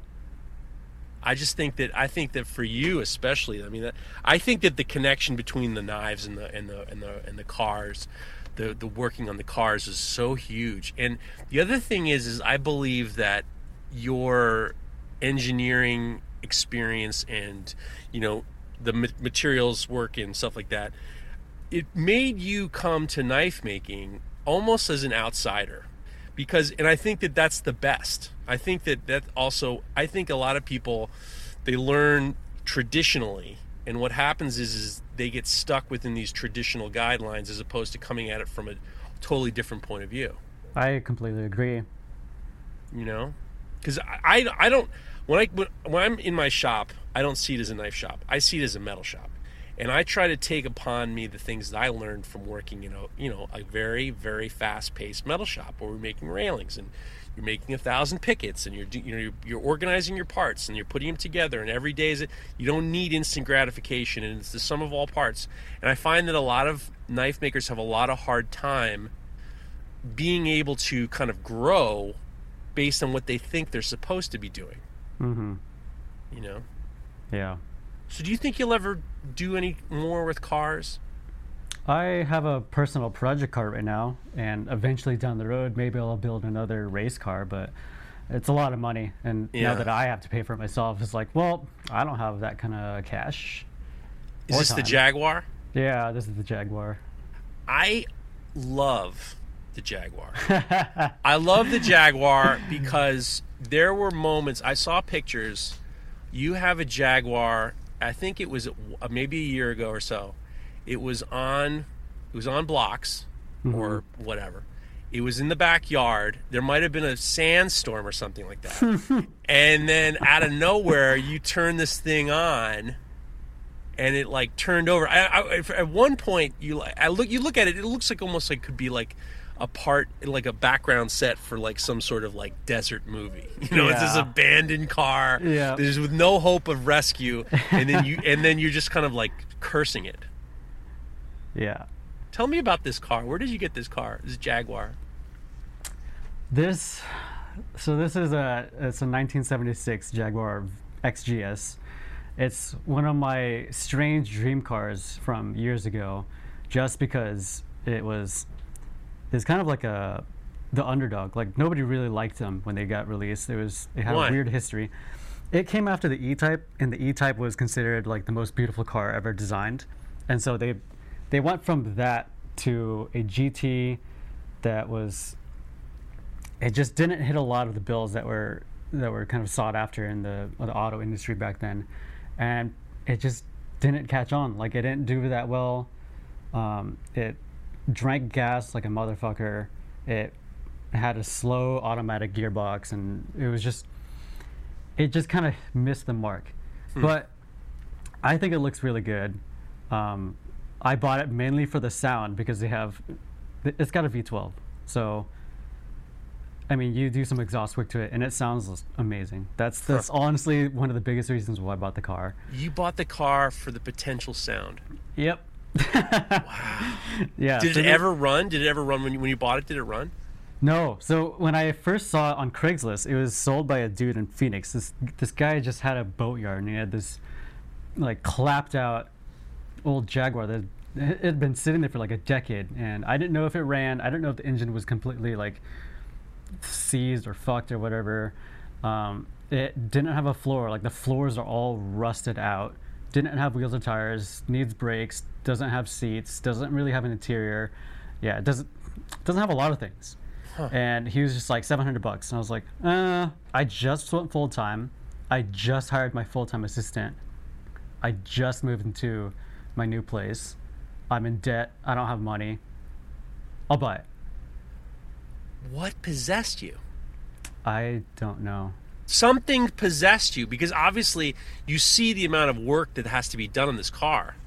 I just think that I think that for you especially, I mean, I think that the connection between the knives and the and the and the and the cars, the the working on the cars is so huge. And the other thing is, is I believe that your engineering experience and you know the materials work and stuff like that, it made you come to knife making almost as an outsider because and I think that that's the best. I think that that also I think a lot of people they learn traditionally and what happens is is they get stuck within these traditional guidelines as opposed to coming at it from a totally different point of view, I completely agree. you know? Cuz I, I I don't when I when I'm in my shop, I don't see it as a knife shop. I see it as a metal shop. And I try to take upon me the things that I learned from working, in know, you know, a very, very fast-paced metal shop where we're making railings and you're making a thousand pickets and you're you know you're, you're organizing your parts and you're putting them together and every day is it you don't need instant gratification and it's the sum of all parts. And I find that a lot of knife makers have a lot of hard time being able to kind of grow based on what they think they're supposed to be doing. hmm You know. Yeah. So do you think you'll ever do any more with cars? I have a personal project car right now, and eventually down the road, maybe I'll build another race car, but it's a lot of money. And Yeah. now that I have to pay for it myself, it's like, well, I don't have that kind of cash. Is this the. Jaguar? Yeah, this is the Jaguar. I love the Jaguar. <laughs> I love the Jaguar because there were moments I saw pictures. You have a Jaguar. I think it was uh, maybe a year ago or so. It was on. It was on blocks or whatever. It was in the backyard. There might have been a sandstorm or something like that. <laughs> and then out of nowhere, you turn this thing on, and it like turned over. I, I, at one point, you I look. You look at it. It looks like almost like could be like a part, like a background set for like some sort of like desert movie. <laughs> You know, it's this abandoned car. Yeah. There's with no hope of rescue, and then you and then you're just kind of like cursing it. yeah. Tell me about this car. Where did you get this car? This Jaguar. This, so this is a it's a 1976 Jaguar XJS. It's one of my strange dream cars from years ago, just because it was, it's kind of like a, the underdog. Like nobody really liked them when they got released. It was it had Why? a weird history. It came after the E-Type, and the E-Type was considered like the most beautiful car ever designed, and so they, they went from that to a GT, that was it just didn't hit a lot of the bills that were that were kind of sought after in the, the auto industry back then, and it just didn't catch on. Like it didn't do that well. Um, it drank gas like a motherfucker. It had a slow automatic gearbox, and it was just it just kind of missed the mark. But I think it looks really good. Um, I bought it mainly for the sound because they have it's got a V12, so. I mean, you do some exhaust work to it, and it sounds amazing. That's that's honestly one of the biggest reasons why I bought the car. You bought the car for the potential sound. Yep. Wow. <laughs> Yeah. Did so it ever run? Did it ever run when you, when you bought it? Did it run? No. So when I first saw it on Craigslist, it was sold by a dude in Phoenix. This this guy just had a boatyard and he had this like clapped out old Jaguar that it had been sitting there for like a decade, and I didn't know if it ran. I didn't know if the engine was completely like seized or fucked or whatever. Um, it didn't have a floor. Like the floors are all rusted out. Didn't have wheels or tires. Needs brakes. Doesn't have seats. Doesn't really have an interior. Yeah, it doesn't doesn't have a lot of things. And he was just like 700 bucks, and I was like, uh, I just went full time. I just hired my full time assistant. I just moved into my new place. I'm in debt. I don't have money. I'll buy it. What possessed you? I don't know. Something possessed you because obviously you see the amount of work that has to be done on this car.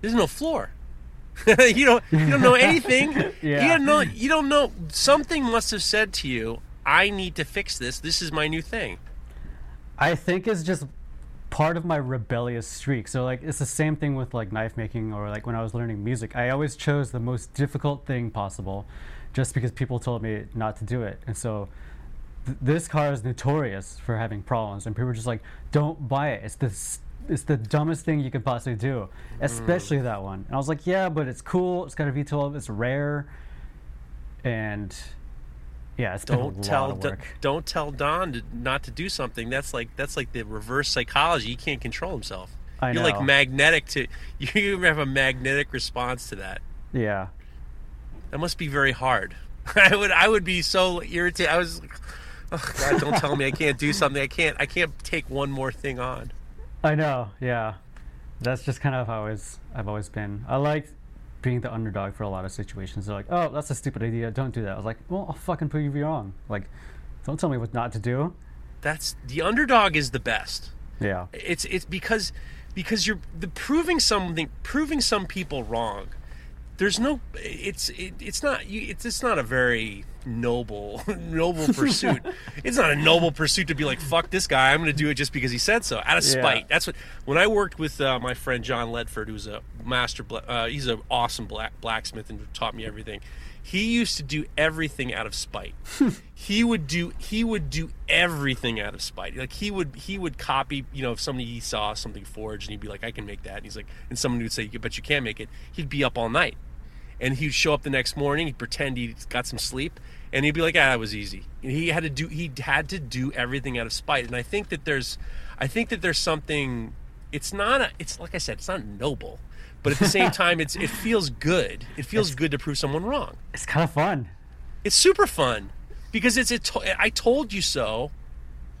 There's no floor. <laughs> you don't you don't know <laughs> anything. Yeah. You don't know you don't know something must have said to you, I need to fix this. This is my new thing. I think it's just part of my rebellious streak. So like it's the same thing with like knife making or like when I was learning music. I always chose the most difficult thing possible just because people told me not to do it. And so th- this car is notorious for having problems and people are just like don't buy it. It's this it's the dumbest thing you could possibly do, mm. especially that one. And I was like, yeah, but it's cool. It's got a V12. It's rare, and yeah, it's been a Don't lot tell D- don't tell Don to, not to do something. That's like that's like the reverse psychology. He can't control himself. I You're like magnetic to <laughs> you have a magnetic response to that. Yeah, That must be very hard. <laughs> I would I would be so irritated. I was oh God, don't tell me I can't do something. I can't I can't take one more thing on. I know. Yeah, that's just kind of how I was, I've always been. I like being the underdog for a lot of situations. They're like, "Oh, that's a stupid idea. Don't do that." I was like, "Well, I'll fucking prove you wrong. Like, don't tell me what not to do." That's the underdog is the best. Yeah, It's it's because because you're the proving something proving some people wrong. There's no it's it, it's not you it's it's not a very noble <laughs> noble <laughs> pursuit. it's not a noble pursuit to be like fuck this guy. I'm going to do it just because he said so out of Yeah. spite. That's what when I worked with uh, my friend John Ledford, who's a master. bla- Uh, he's an awesome black blacksmith and taught me everything. He used to do everything out of spite. <laughs> he would do he would do everything out of spite. Like he would he would copy. You know, if somebody he saw something forged and he'd be like, I can make that. And he's like, and someone would say, but you can't make it. He'd be up all night and he'd show up the next morning. He'd pretend he got some sleep, and he'd be like, "Ah, it was easy." And he had to do he had to do everything out of spite. And I think that there's, I think that there's something. It's not a. It's like I said, it's not noble, but at the same <laughs> time, it's it feels good. It feels good to prove someone wrong. it's kind of fun. It's super fun because it's a to- I told you so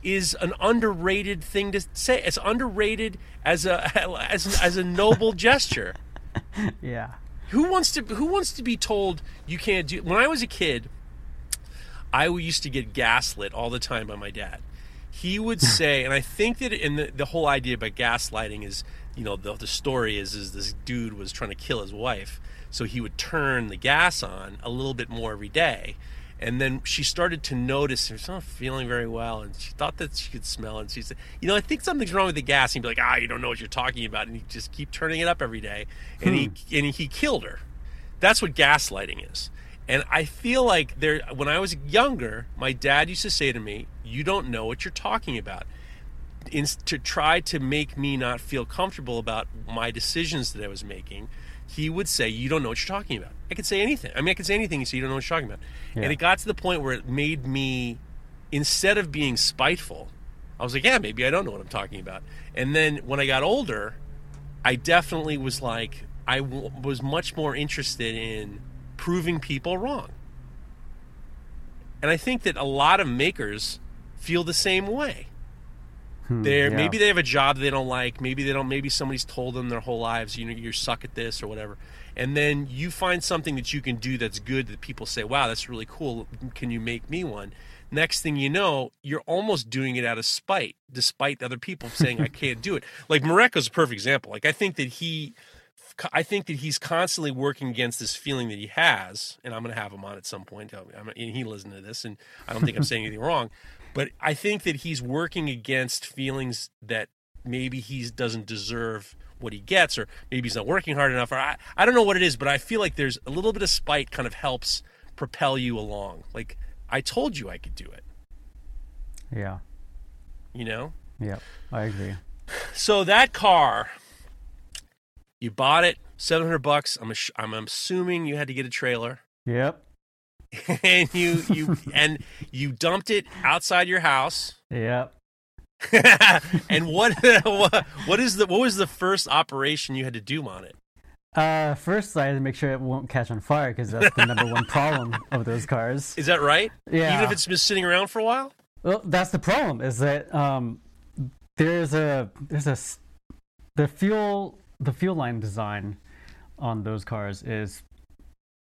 is an underrated thing to say. It's underrated as a <laughs> as as a noble gesture. <laughs> Yeah, Who wants to Who wants to be told you can't do? When I was a kid, I used to get gaslit all the time by my dad. He would <laughs> say, and I think that in the the whole idea about gaslighting is, you know, the the story is is this dude was trying to kill his wife, so he would turn the gas on a little bit more every day. And then she started to notice she's not feeling very well, and she thought that she could smell it. And she said, "You know, I think something's wrong with the gas." And he'd be like, "Ah, you don't know what you're talking about," and he just keep turning it up every day, and he and he killed her. That's what gaslighting is. And I feel like there when I was younger, my dad used to say to me, "You don't know what you're talking about." In, to try to make me not feel comfortable about my decisions that I was making, he would say, "You don't know what you're talking about." I could say anything. I mean, I could say anything. You say, "You don't know what you're talking about," Yeah. and it got to the point where it made me, instead of being spiteful, I was like, "Yeah, maybe I don't know what I'm talking about." And then when I got older, I definitely was like, I w- was much more interested in proving people wrong. And I think that a lot of makers feel the same way. Hmm, They're yeah. maybe they have a job they don't like, maybe they don't maybe somebody's told them their whole lives, you know, you suck at this or whatever. And then you find something that you can do that's good that people say, "Wow, that's really cool. Can you make me one?" Next thing you know, you're almost doing it out of spite, despite other people <laughs> saying I can't do it. Like Mareko's a perfect example. Like I think that he I think that he's constantly working against this feeling that he has, and I'm going to have him on at some point. I'm, and he listens to this, and I don't think I'm saying anything wrong, but I think that he's working against feelings that maybe he doesn't deserve what he gets, or maybe he's not working hard enough, or I, I don't know what it is, but I feel like there's a little bit of spite kind of helps propel you along. Like I told you I could do it. Yeah. You know. Yeah. I agree. So that car, you bought it, seven hundred bucks. I'm ass- I'm assuming you had to get a trailer, Yep. <laughs> and you you and you dumped it outside your house. Yep. <laughs> and what <laughs> what what is the what was the first operation you had to do on it? Uh, first, I had to make sure it won't catch on fire because that's the number one problem of those cars. Is that right? Yeah. Even if it's been sitting around for a while. Well, that's the problem. Is that um, there's a there's a the fuel the fuel line design on those cars is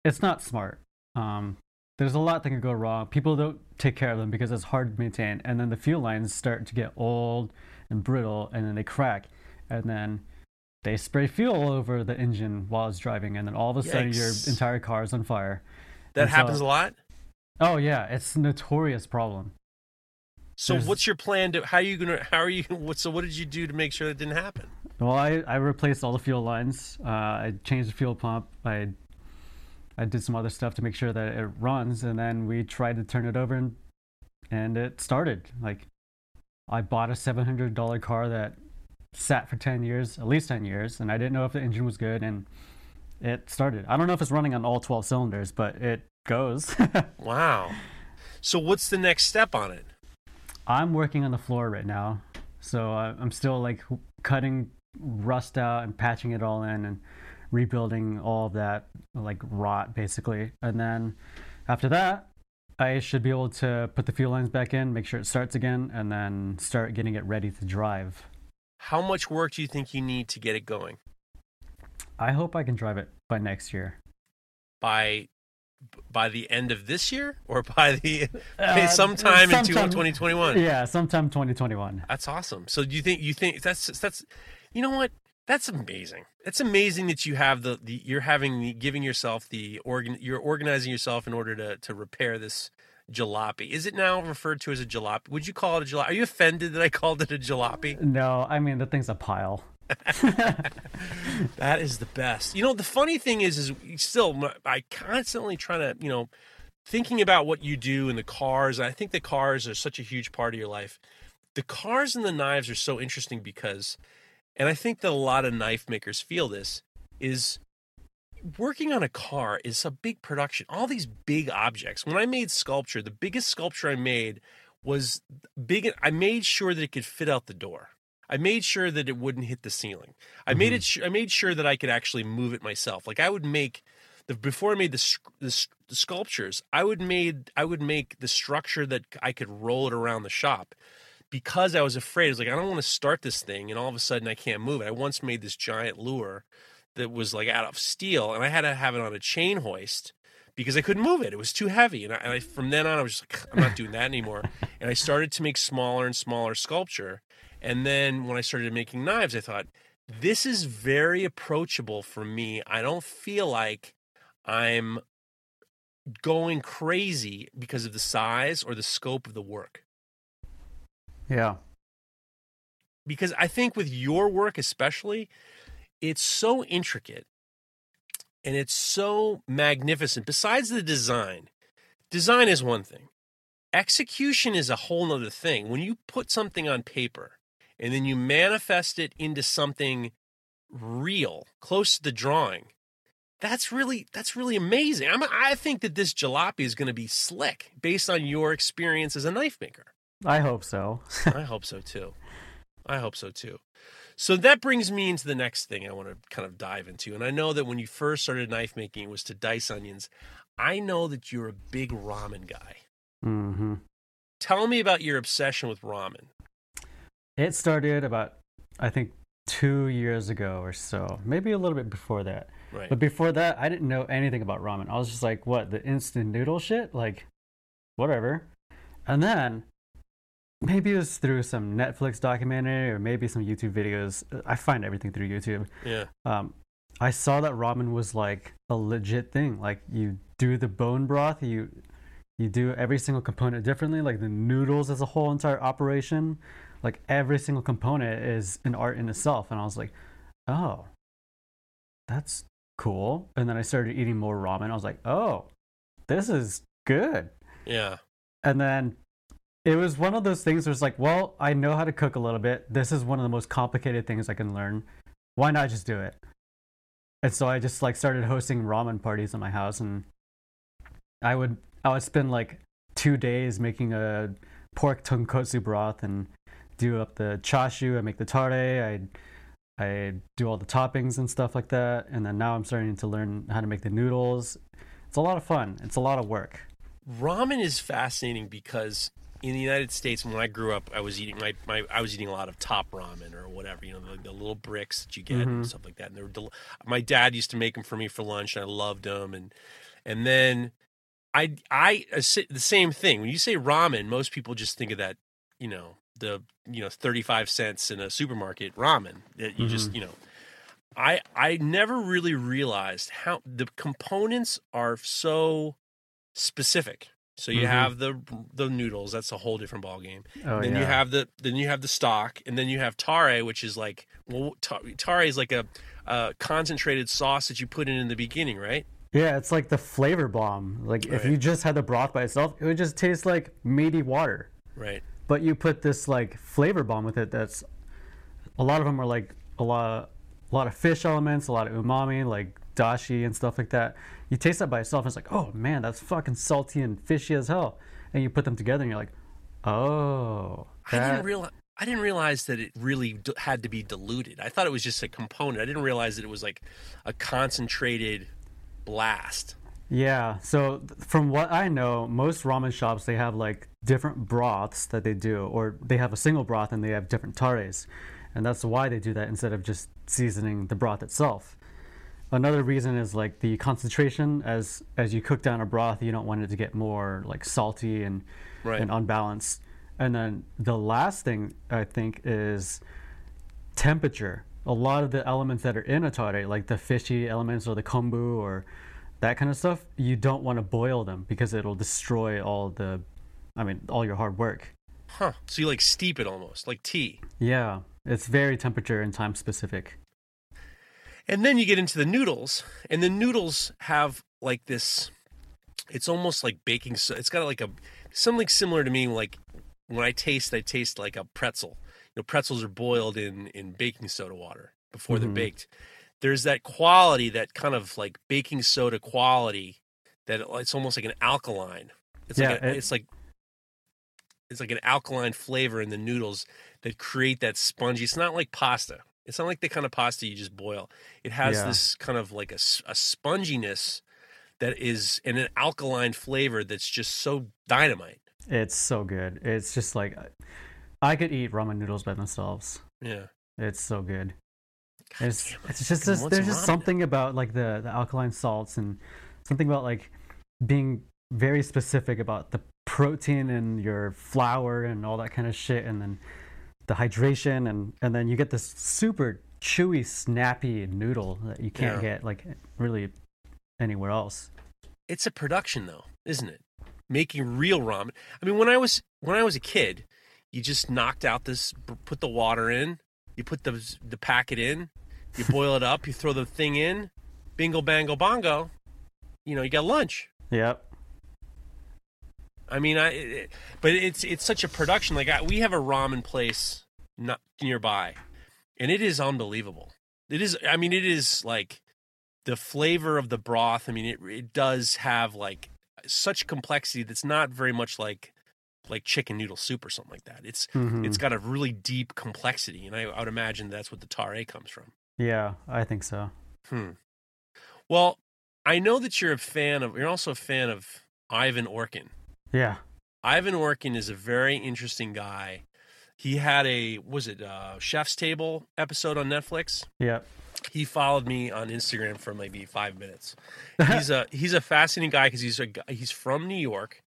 it's not smart. Um, there's a lot that can go wrong. People don't take care of them because it's hard to maintain, and then the fuel lines start to get old and brittle, and then they crack, and then they spray fuel over the engine while it's driving, and then all of a sudden your entire car is on fire. That And so- happens a lot. Oh yeah, it's a notorious problem. So There's- what's your plan to how are you gonna how are you what so what did you do to make sure that didn't happen? Well, I, I replaced all the fuel lines. Uh, I changed the fuel pump. I I did some other stuff to make sure that it runs, and then we tried to turn it over, and and it started. Like I bought a seven hundred dollar car that sat for ten years, at least ten years, and I didn't know if the engine was good, and it started. I don't know if it's running on all twelve cylinders, but it goes. <laughs> Wow. So what's the next step on it? I'm working on the floor right now, so I'm still like cutting rust out and patching it all in and rebuilding all of that like rot basically. And then after that, I should be able to put the fuel lines back in, make sure it starts again, and then start getting it ready to drive. How much work do you think you need to get it going I hope I can drive it by next year. by by the end of this year or by the <laughs> Uh, sometime, in 2021? Yeah, sometime 2021. That's awesome. So do you think you think that's that's you know what? That's amazing. It's amazing that you have the, the you're having the, giving yourself the organ you're organizing yourself in order to to repair this jalopy. Is it now referred to as a jalopy? Would you call it a jalopy? Are you offended that I called it a jalopy? Uh, no, I mean the thing's a pile. <laughs> <laughs> That is the best. You know, the funny thing is, is still I constantly trying to, you know, thinking about what you do in the cars. I think the cars are such a huge part of your life. The cars and the knives are so interesting because, and I think that a lot of knife makers feel this is working on a car is a big production. All these big objects. When I made sculpture, the biggest sculpture I made was big. I made sure that it could fit out the door. I made sure that it wouldn't hit the ceiling. I made it. Mm-hmm. Su- I made sure that I could actually move it myself. Like I would make the before I made the, the, the sculptures. I would made. I would make the structure that I could roll it around the shop because I was afraid. I was like, I don't want to start this thing and all of a sudden I can't move it. I once made this giant lure that was like out of steel, and I had to have it on a chain hoist because I couldn't move it. It was too heavy, and I, and I from then on I was just like, I'm not doing that anymore. and I started to make smaller and smaller sculpture. And then when I started making knives, I thought this is very approachable for me. I don't feel like I'm going crazy because of the size or the scope of the work. Yeah. because I think with your work especially, it's so intricate and it's so magnificent. Besides the design, design is one thing. Execution is a whole other thing. When you put something on paper and then you manifest it into something real, close to the drawing, that's really that's really amazing. I'm, I think that this jalopy is going to be slick based on your experience as a knife maker. I hope so. <laughs> I hope so too. I hope so too. So that brings me into the next thing I want to kind of dive into. And I know that when you first started knife making, it was to dice onions. I know that you're a big ramen guy. hmm Tell me about your obsession with ramen. It started about, I think, two years ago or so, maybe a little bit before that. Right. But before that, I didn't know anything about ramen. I was just like, what, the instant noodle shit? Like, whatever. And then maybe it was through some Netflix documentary or maybe some YouTube videos. I find everything through YouTube. Yeah. Um, I saw that ramen was like a legit thing. Like you do the bone broth, you you do every single component differently. Like the noodles as a whole entire operation, like every single component is an art in itself. And I was like, oh, that's cool. And then I started eating more ramen. I was like, oh, this is good. Yeah. And then it was one of those things where it's like, well, I know how to cook a little bit. This is one of the most complicated things I can learn. Why not just do it? And so I just like started hosting ramen parties in my house and I would I would spend like two days making a pork tonkotsu broth and do up the chashu, I make the tare, I I do all the toppings and stuff like that. And then now I'm starting to learn how to make the noodles. It's a lot of fun. It's a lot of work. Ramen is fascinating because in the United States, when I grew up, I was eating my, my I was eating a lot of top ramen or whatever, you know, the, the little bricks that you get and stuff like that. And they were del- my dad used to make them for me for lunch, and I loved them. And and then I I uh, the same thing. When you say ramen, most people just think of that, you know, the you know thirty five cents in a supermarket ramen that you just you know. I I never really realized how the components are so specific. So you Mhm. have the the noodles. That's a whole different ball game. Oh, then you have the then you have the stock, and then you have tare, which is like well, tare is like a, a concentrated sauce that you put in in the beginning, right? Yeah, it's like the flavor bomb. Like if you just had the broth by itself, it would just taste like meaty water. Right. But you put this like flavor bomb with it. That's a lot of them are like a lot, a lot of fish elements, a lot of umami, like dashi and stuff like that. You taste that by itself, and it's like, oh man, that's fucking salty and fishy as hell. And you put them together, and you're like, oh, I didn't realize. I didn't realize that it really d- had to be diluted. I thought it was just a component. I didn't realize that it was like a concentrated blast. Yeah. So th- from what I know, most ramen shops they have like different broths that they do, or they have a single broth and they have different tares, and that's why they do that instead of just seasoning the broth itself. Another reason is like the concentration. As as you cook down a broth, you don't want it to get more like salty and Right. and unbalanced. And then the last thing I think is temperature. A lot of the elements that are in a tare, like the fishy elements or the kombu or that kind of stuff, you don't want to boil them because it'll destroy all the, I mean, all your hard work. Huh. So you like steep it almost like tea. Yeah, it's very temperature and time specific. And then you get into the noodles, and the noodles have like this. It's almost like baking. So it's got like a something similar to me. Like when I taste, I taste like a pretzel. You know, pretzels are boiled in in baking soda water before they're Mhm. baked. There's that quality, that kind of like baking soda quality, that it's almost like an alkaline. It's like Yeah, a, it- it's like it's like an alkaline flavor in the noodles that create that spongy. It's not like pasta. It's not like the kind of pasta you just boil. It has Yeah. this kind of like a, a sponginess that is and an alkaline flavor that's just so dynamite. It's so good. It's just like, uh, I could eat ramen noodles by themselves. Yeah. It's so good. God It's, damn, it's just this, there's just something about like the, the alkaline salts and something about like being very specific about the protein and your flour and all that kind of shit and then the hydration and and then you get this super chewy snappy noodle that you can't Yeah. get like really anywhere else It's a production though, isn't it? Making real ramen. I mean, when I was when I was a kid, you just knocked out this put the water in, you put the the packet in, you <laughs> boil it up, you throw the thing in, bingo bango bongo, you know, you got lunch. yep I mean, I, it, but it's it's such a production. Like I, we have a ramen place not nearby, and it is unbelievable. It is. I mean, it is like the flavor of the broth. I mean, it it does have like such complexity that's not very much like like chicken noodle soup or something like that. It's Mhm. it's got a really deep complexity, and I, I would imagine that's what the tare comes from. yeah i think so Hmm. Well, I know that you're a fan of. You're also a fan of Ivan Orkin. Yeah Ivan Orkin is a very interesting guy. He had a was it uh, Chef's Table episode on Netflix. yep He followed me on Instagram for maybe five minutes. <laughs> He's a he's a fascinating guy because he's a he's from New York,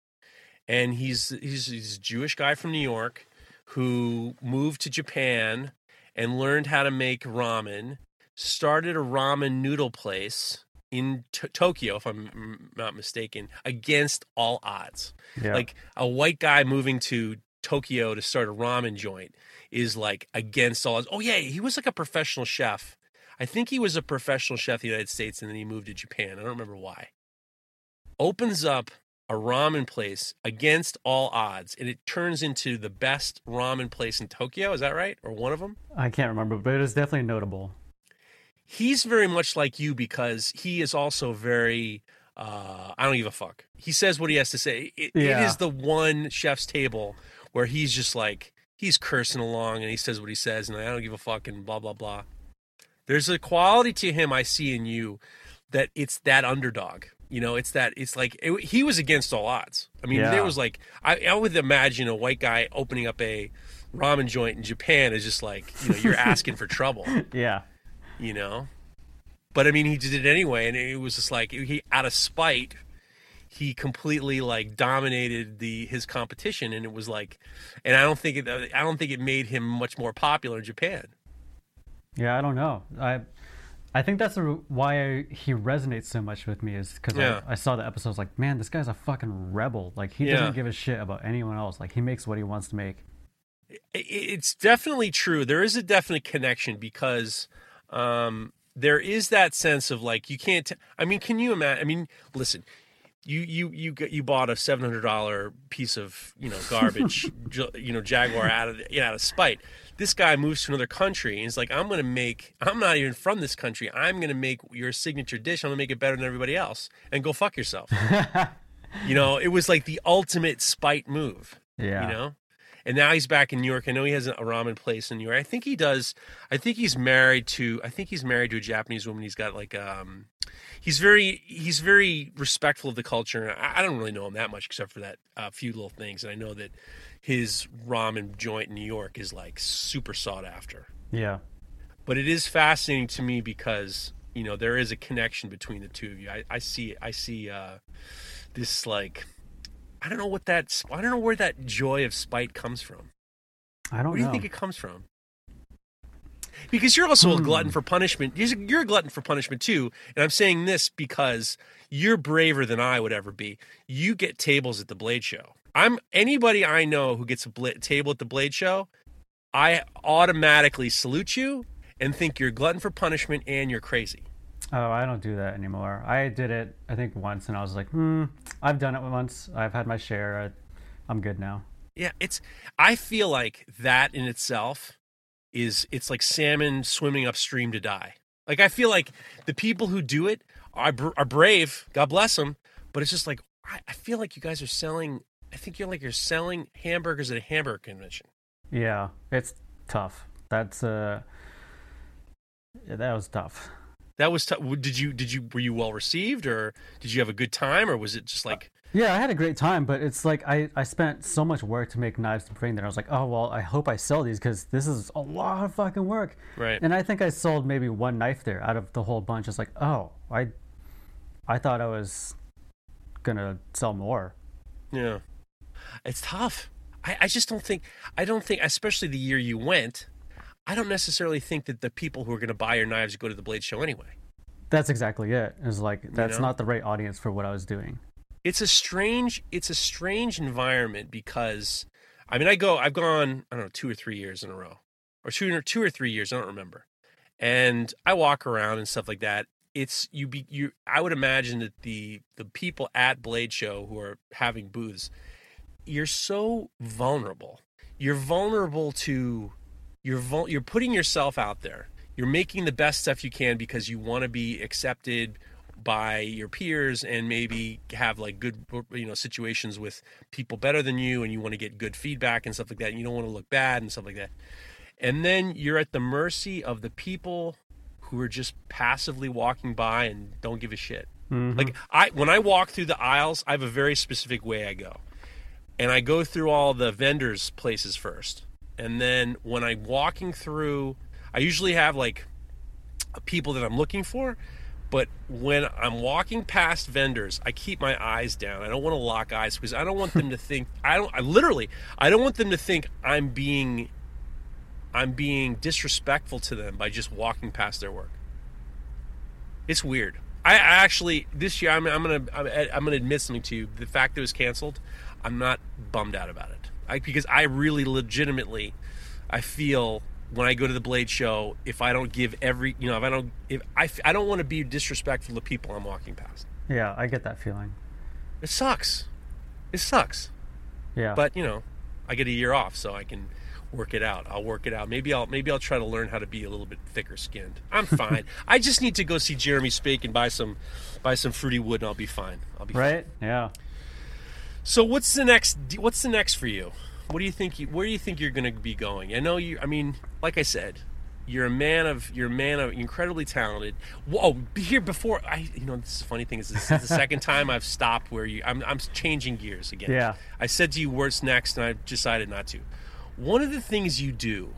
and he's he's he's a Jewish guy from New York who moved to Japan and learned how to make ramen. Started a ramen noodle place in T- Tokyo, if I'm not mistaken, against all odds yeah like a white guy moving to Tokyo to start a ramen joint is like against all odds. Oh yeah, he was like a professional chef. I think he was a professional chef in the United States and then he moved to Japan. I don't remember why. Opens up a ramen place against all odds and it turns into the best ramen place in Tokyo. Is that right? Or one of them? I can't remember, but it is definitely notable. He's very much like you because he is also very uh, I don't give a fuck. He says what he has to say. It, Yeah. it is the one chef's table where he's just like he's cursing along and he says what he says and I don't give a fuck and blah blah blah. There's a quality to him I see in you that it's that underdog. You know, it's that it's like it, he was against all odds. I mean, Yeah. there was like I, I would imagine a white guy opening up a ramen joint in Japan is just like you know you're asking for trouble <laughs> Yeah. You know. But I mean, he did it anyway, and it was just like he, out of spite, he completely like dominated the his competition, and it was like, and I don't think it, I don't think it made him much more popular in Japan. Yeah, I don't know. I I think that's the, why I, he resonates so much with me is because Yeah. I, I saw the episodes like, man, this guy's a fucking rebel. Like he Yeah. doesn't give a shit about anyone else. Like he makes what he wants to make. It's definitely true. There is a definite connection because um, there is that sense of like you can't. T- I mean, can you imagine? I mean, listen. You you you got you bought a seven hundred dollar piece of you know garbage <laughs> you know Jaguar out of you know, out of spite. This guy moves to another country and he's like, I'm gonna make. I'm not even from this country. I'm gonna make your signature dish. I'm gonna make it better than everybody else. And go fuck yourself. <laughs> you know, it was like the ultimate spite move Yeah. you know and now he's back in new york. I know he has a ramen place in new york. I think he does i think he's married to i think he's married to a japanese woman. He's got like um he's very he's very respectful of the culture. I, I don't really know him that much except for that uh, few little things. And i know that his ramen joint in new york is like super sought after. Yeah. but it is fascinating to me because you know there is a connection between the two of you. I, I see i see uh this like i don't know what that i don't know where that joy of spite comes from. I don't know where do you know. think it comes from? Because you're also a Hmm. glutton for punishment. You're a glutton for punishment too. And i'm saying this because you're braver than i would ever be. You get tables at the blade show. I'm anybody i know who gets a bla- table at the blade show i automatically salute you and think you're glutton for punishment and you're crazy Oh, I don't do that anymore. I did it, I think, once, and I was like, hmm, I've done it once. I've had my share. I, I'm good now. Yeah, it's. I feel like that in itself is it's like salmon swimming upstream to die. Like I feel like the people who do it are are brave. God bless them. But it's just like I, I feel like you guys are selling. I think you're like you're selling hamburgers at a hamburger convention. Yeah, it's tough. That's uh, yeah, that was tough. That was. T- did you did you were you well received or did you have a good time or was it just like uh, Yeah, I had a great time, but it's like I, I spent so much work to make knives to bring that I was like, oh well, I hope I sell these because this is a lot of fucking work. right? And I think I sold maybe one knife there out of the whole bunch. It's like, oh, I, I thought I was gonna sell more. Yeah. It's tough. I, I just don't think I don't think especially the year you went, I don't necessarily think that the people who are gonna buy your knives go to the blade show anyway. That's exactly it. It's like that's know? not the right audience for what I was doing. It's a strange it's a strange environment because I mean I go I've gone, I don't know, two or three years in a row. Or two or two or three years, I don't remember. And I walk around and stuff like that. It's you be you I would imagine that the the people at Blade Show who are having booths, you're so vulnerable. You're vulnerable to you're vul- you're putting yourself out there. You're making the best stuff you can because you want to be accepted by your peers and maybe have like good you know situations with people better than you and you want to get good feedback and stuff like that and you don't want to look bad and stuff like that. And then you're at the mercy of the people who are just passively walking by and don't give a shit. Mm-hmm. Like I when I walk through the aisles, I have a very specific way I go. And I go through all the vendors places first. And then when I'm walking through I usually have like people that I'm looking for, but when I'm walking past vendors, I keep my eyes down. I don't want to lock eyes because I don't want them to <laughs> think I don't I literally I don't want them to think I'm being I'm being disrespectful to them by just walking past their work. It's weird. I I actually this year I'm, I'm gonna I'm, I'm gonna admit something to you. The fact that it was canceled, I'm not bummed out about it. I, because I really legitimately, I feel when I go to the Blade show, if I don't give every, you know, if I don't, if I, I don't want to be disrespectful to people I'm walking past. Yeah, I get that feeling. It sucks. It sucks. Yeah. But you know, I get a year off, so I can work it out. I'll work it out. Maybe I'll maybe I'll try to learn how to be a little bit thicker skinned. I'm <laughs> fine. I just need to go see Jeremy Spake and buy some buy some fruity wood, and I'll be fine. I'll be fine. right? Yeah. So what's the next? What's the next for you? What do you think? You, where do you think you're going to be going? I know you. I mean, like I said, you're a man of. You're a man of incredibly talented. Whoa! Here before I, you know, this is a funny thing is this is the second time I've stopped where you. I'm I'm changing gears again. Yeah. I said to you what's next, and I decided not to. One of the things you do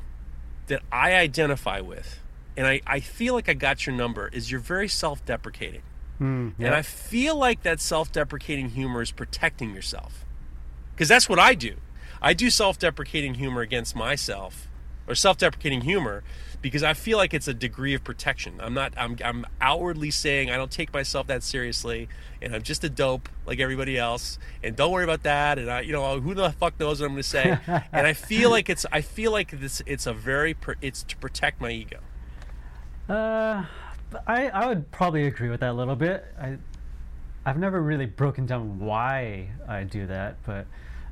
that I identify with, and I, I feel like I got your number, is you're very self-deprecating. Mm, And I feel like that self deprecating humor is protecting yourself. Because that's what I do. I do self deprecating humor against myself, or self deprecating humor, because I feel like it's a degree of protection. I'm not, I'm, I'm outwardly saying I don't take myself that seriously, and I'm just a dope like everybody else, and don't worry about that, and I, you know, who the fuck knows what I'm going to say. <laughs> and I feel like it's, I feel like this, it's a very, it's to protect my ego. Uh, I I would probably agree with that a little bit. I I've never really broken down why I do that, but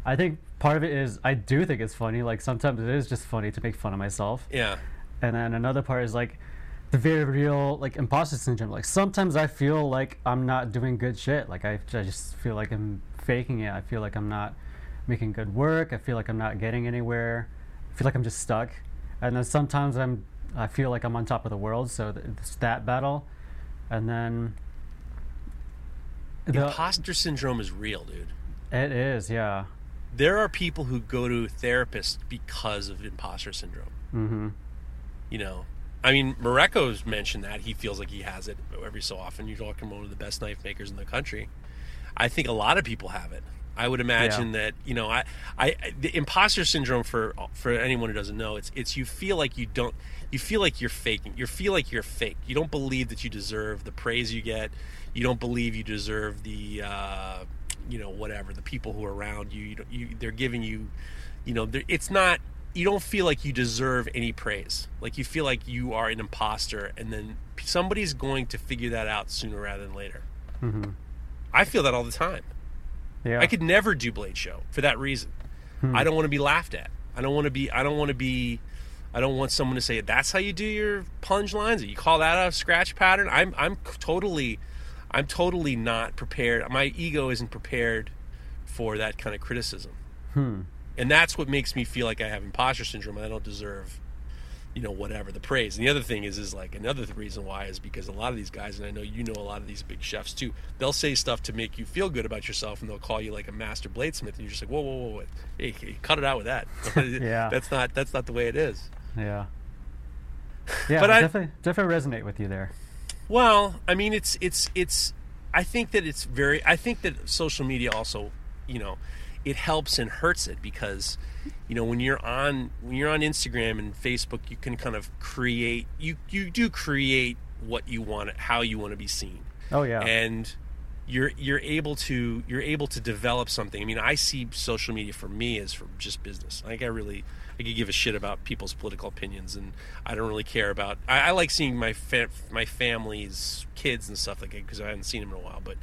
I think part of it is I do think it's funny. Like sometimes it is just funny to make fun of myself, Yeah. and then another part is like the very real like imposter syndrome. Like sometimes I feel like I'm not doing good shit. Like I, I just feel like I'm faking it. I feel like I'm not making good work. I feel like I'm not getting anywhere. I feel like I'm just stuck. And then sometimes I'm I feel like I'm on top of the world. So it's that battle, and then the, Imposter syndrome is real, dude. it is yeah. there are people who go to therapists because of imposter syndrome. Mm-hmm. You know, I mean, Mareko's mentioned that he feels like he has it every so often. You're talking one of the best knife makers in the country. I think a lot of people have it. I would imagine that you know, I, I, the imposter syndrome for for anyone who doesn't know, it's it's you feel like you don't, you feel like you're faking. You feel like you're fake. You don't believe that you deserve the praise you get. You don't believe you deserve the, uh, you know, whatever the people who are around you. You, don't, you they're giving you, you know, it's not. You don't feel like you deserve any praise. Like you feel like you are an imposter, and then somebody's going to figure that out sooner rather than later. Mm-hmm. I feel that all the time. Yeah. I could never do Blade Show for that reason. I don't want to be laughed at. I don't want to be. I don't want to be. I don't want someone to say that's how you do your plunge lines. You call that a scratch pattern. I'm. I'm totally. I'm totally not prepared. My ego isn't prepared for that kind of criticism. Hmm. And that's what makes me feel like I have imposter syndrome. I don't deserve, you know, whatever the praise. And the other thing is, is like another reason why is because a lot of these guys, and I know you know a lot of these big chefs too. They'll say stuff to make you feel good about yourself, and they'll call you like a master bladesmith, and you're just like, whoa, whoa, whoa, whoa. Hey, hey, cut it out with that. <laughs> <laughs> Yeah. that's not that's not the way it is. Yeah. <laughs> Yeah, But I definitely definitely resonate with you there. Well, I mean, it's it's it's. I think that it's very. I think that social media also, you know, it helps and hurts it because, you know, when you're on when you're on Instagram and Facebook, you can kind of create. You you do create what you want, how you want to be seen, Oh yeah. and you're you're able to you're able to develop something. I mean, I see social media for me as for just business. Like I really I could give a shit about people's political opinions, and I don't really care about. I, I like seeing my fa- my family's kids and stuff like that because I haven't seen them in a while. But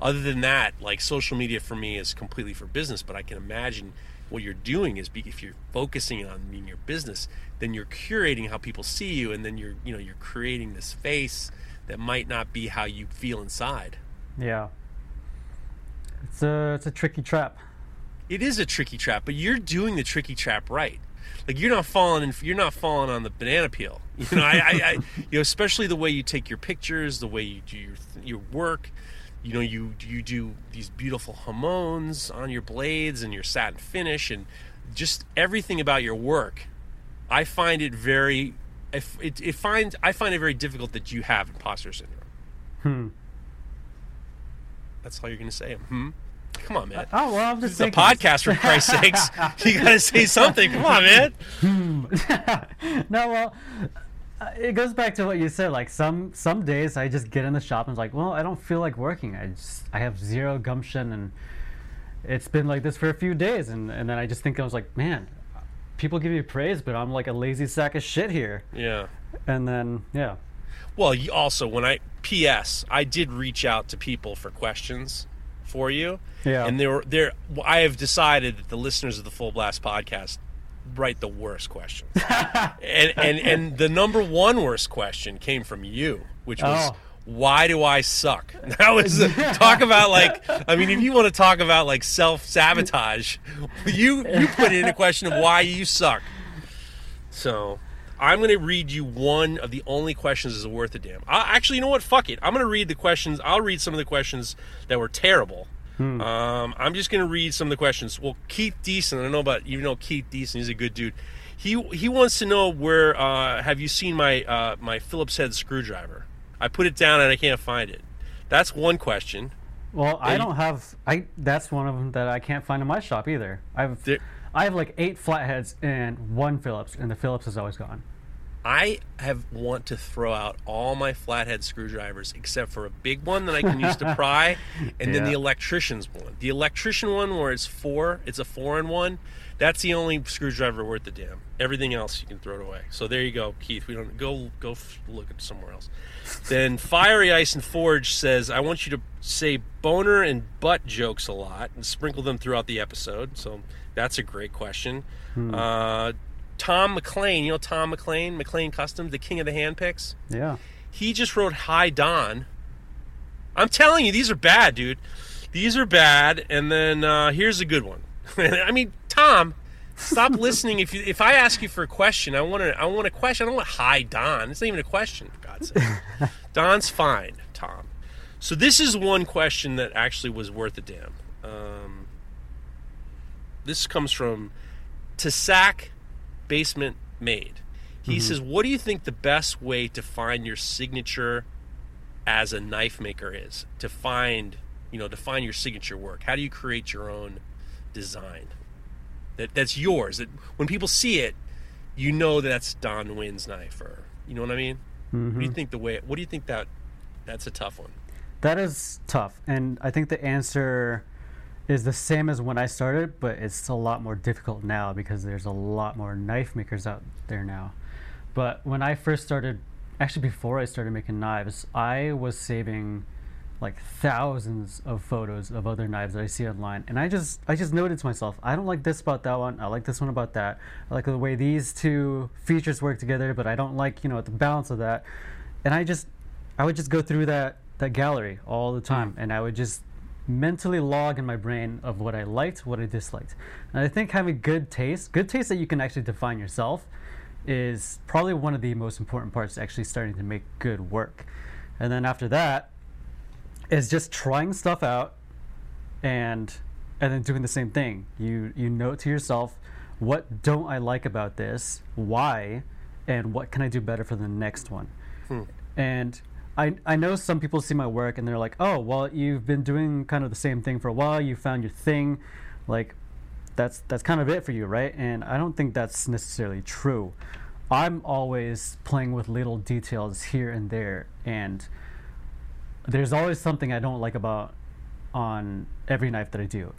other than that, like social media for me is completely for business. But I can imagine what you're doing is be, if you're focusing on being your business, then you're curating how people see you, and then you're you know you're creating this face that might not be how you feel inside. yeah. It's a it's a tricky trap. it is a tricky trap, but you're doing the tricky trap right. Like you're not falling in, you're not falling on the banana peel. <laughs> You know, I, I, I you know, especially the way you take your pictures, the way you do your your work. You know, you you do these beautiful hamons on your blades and your satin finish, and just everything about your work. I find it very, if it, it find I find it very difficult that you have imposter syndrome. Hmm. That's all you're going to say. Hmm. Come on, man. Oh well, I'm This just is a podcast for Christ's sakes. <laughs> You gotta say something. Come on, man. <laughs> no, well, uh, it goes back to what you said. Like some some days, I just get in the shop and it's like, well, I don't feel like working. I just I have zero gumption, and it's been like this for a few days, and and then I just think I was like, man, people give me praise, but I'm like a lazy sack of shit here. Yeah. And then yeah, Well, you also when I P.S. I did reach out to people for questions for you. Yeah. And there, there, I have decided that the listeners of the Full Blast podcast write the worst questions. <laughs> and and and the number one worst question came from you, which was. Oh. Why do I suck? <laughs> That was uh, talk about like I mean if you want to talk about like self sabotage, <laughs> you you put in a question of why you suck. So I'm going to read you one of the only questions that's worth a damn. I, actually, you know what? Fuck it. I'm going to read the questions. I'll read some of the questions that were terrible. Um, I'm just going to read some of the questions. Well, Keith Deason, I don't know about you know Keith Deason. He's a good dude. He he wants to know where uh, have you seen my uh, my Phillips head screwdriver? I put it down and I can't find it. That's one question. Well, I don't have. I that's one of them that I can't find in my shop either. I've There- I have like eight flatheads and one Phillips, and the Phillips is always gone. I have want to throw out all my flathead screwdrivers except for a big one that I can use to <laughs> pry, and then the electrician's one. The electrician one where it's four, it's a four in one. That's the only screwdriver worth the damn. Everything else you can throw it away. So there you go, Keith. We don't go go look at somewhere else. then Fiery Ice and Forge says, "I want you to say boner and butt jokes a lot and sprinkle them throughout the episode." So that's a great question. Uh, Tom McLean, you know Tom McLean, McLean Customs, the king of the hand picks. Yeah. He just wrote Hi Don. I'm telling you, these are bad, dude. These are bad. And then uh, here's a good one. <laughs> I mean, Tom, stop <laughs> listening. If you if I ask you for a question, I want to I want a question. I don't want Hi Don. It's not even a question. For God's sake, <laughs> Don's fine, Tom. So this is one question that actually was worth a damn. Um, this comes from Tasak Basement Made. He says, "What do you think the best way to find your signature as a knife maker is? To find, you know, to find your signature work. How do you create your own design that that's yours? That when people see it, you know that that's Don Nguyen's knife, or you know what I mean? What do you mm-hmm. think the way? What do you think that? That's a tough one. That is tough, and I think the answer is the same as when I started, but it's a lot more difficult now because there's a lot more knife makers out there now. But when I first started, actually before I started making knives, I was saving like thousands of photos of other knives that I see online, and I just I just noted to myself, I don't like this about that one. I like this one about that. I like the way these two features work together, but I don't like you know the balance of that. And I just I would just go through that that gallery all the time, mm. and I would just mentally log in my brain of what I liked, what I disliked. And I think having good taste, good taste that you can actually define yourself, is probably one of the most important parts to actually starting to make good work. And then after that, is just trying stuff out and and then doing the same thing. You you note to yourself, what don't I like about this? Why? And what can I do better for the next one? Hmm. And I, I know some people see my work and they're like, oh, well, you've been doing kind of the same thing for a while. You found your thing. Like, that's, that's kind of it for you, right? And I don't think that's necessarily true. I'm always playing with little details here and there. And there's always something I don't like about on every knife that I do.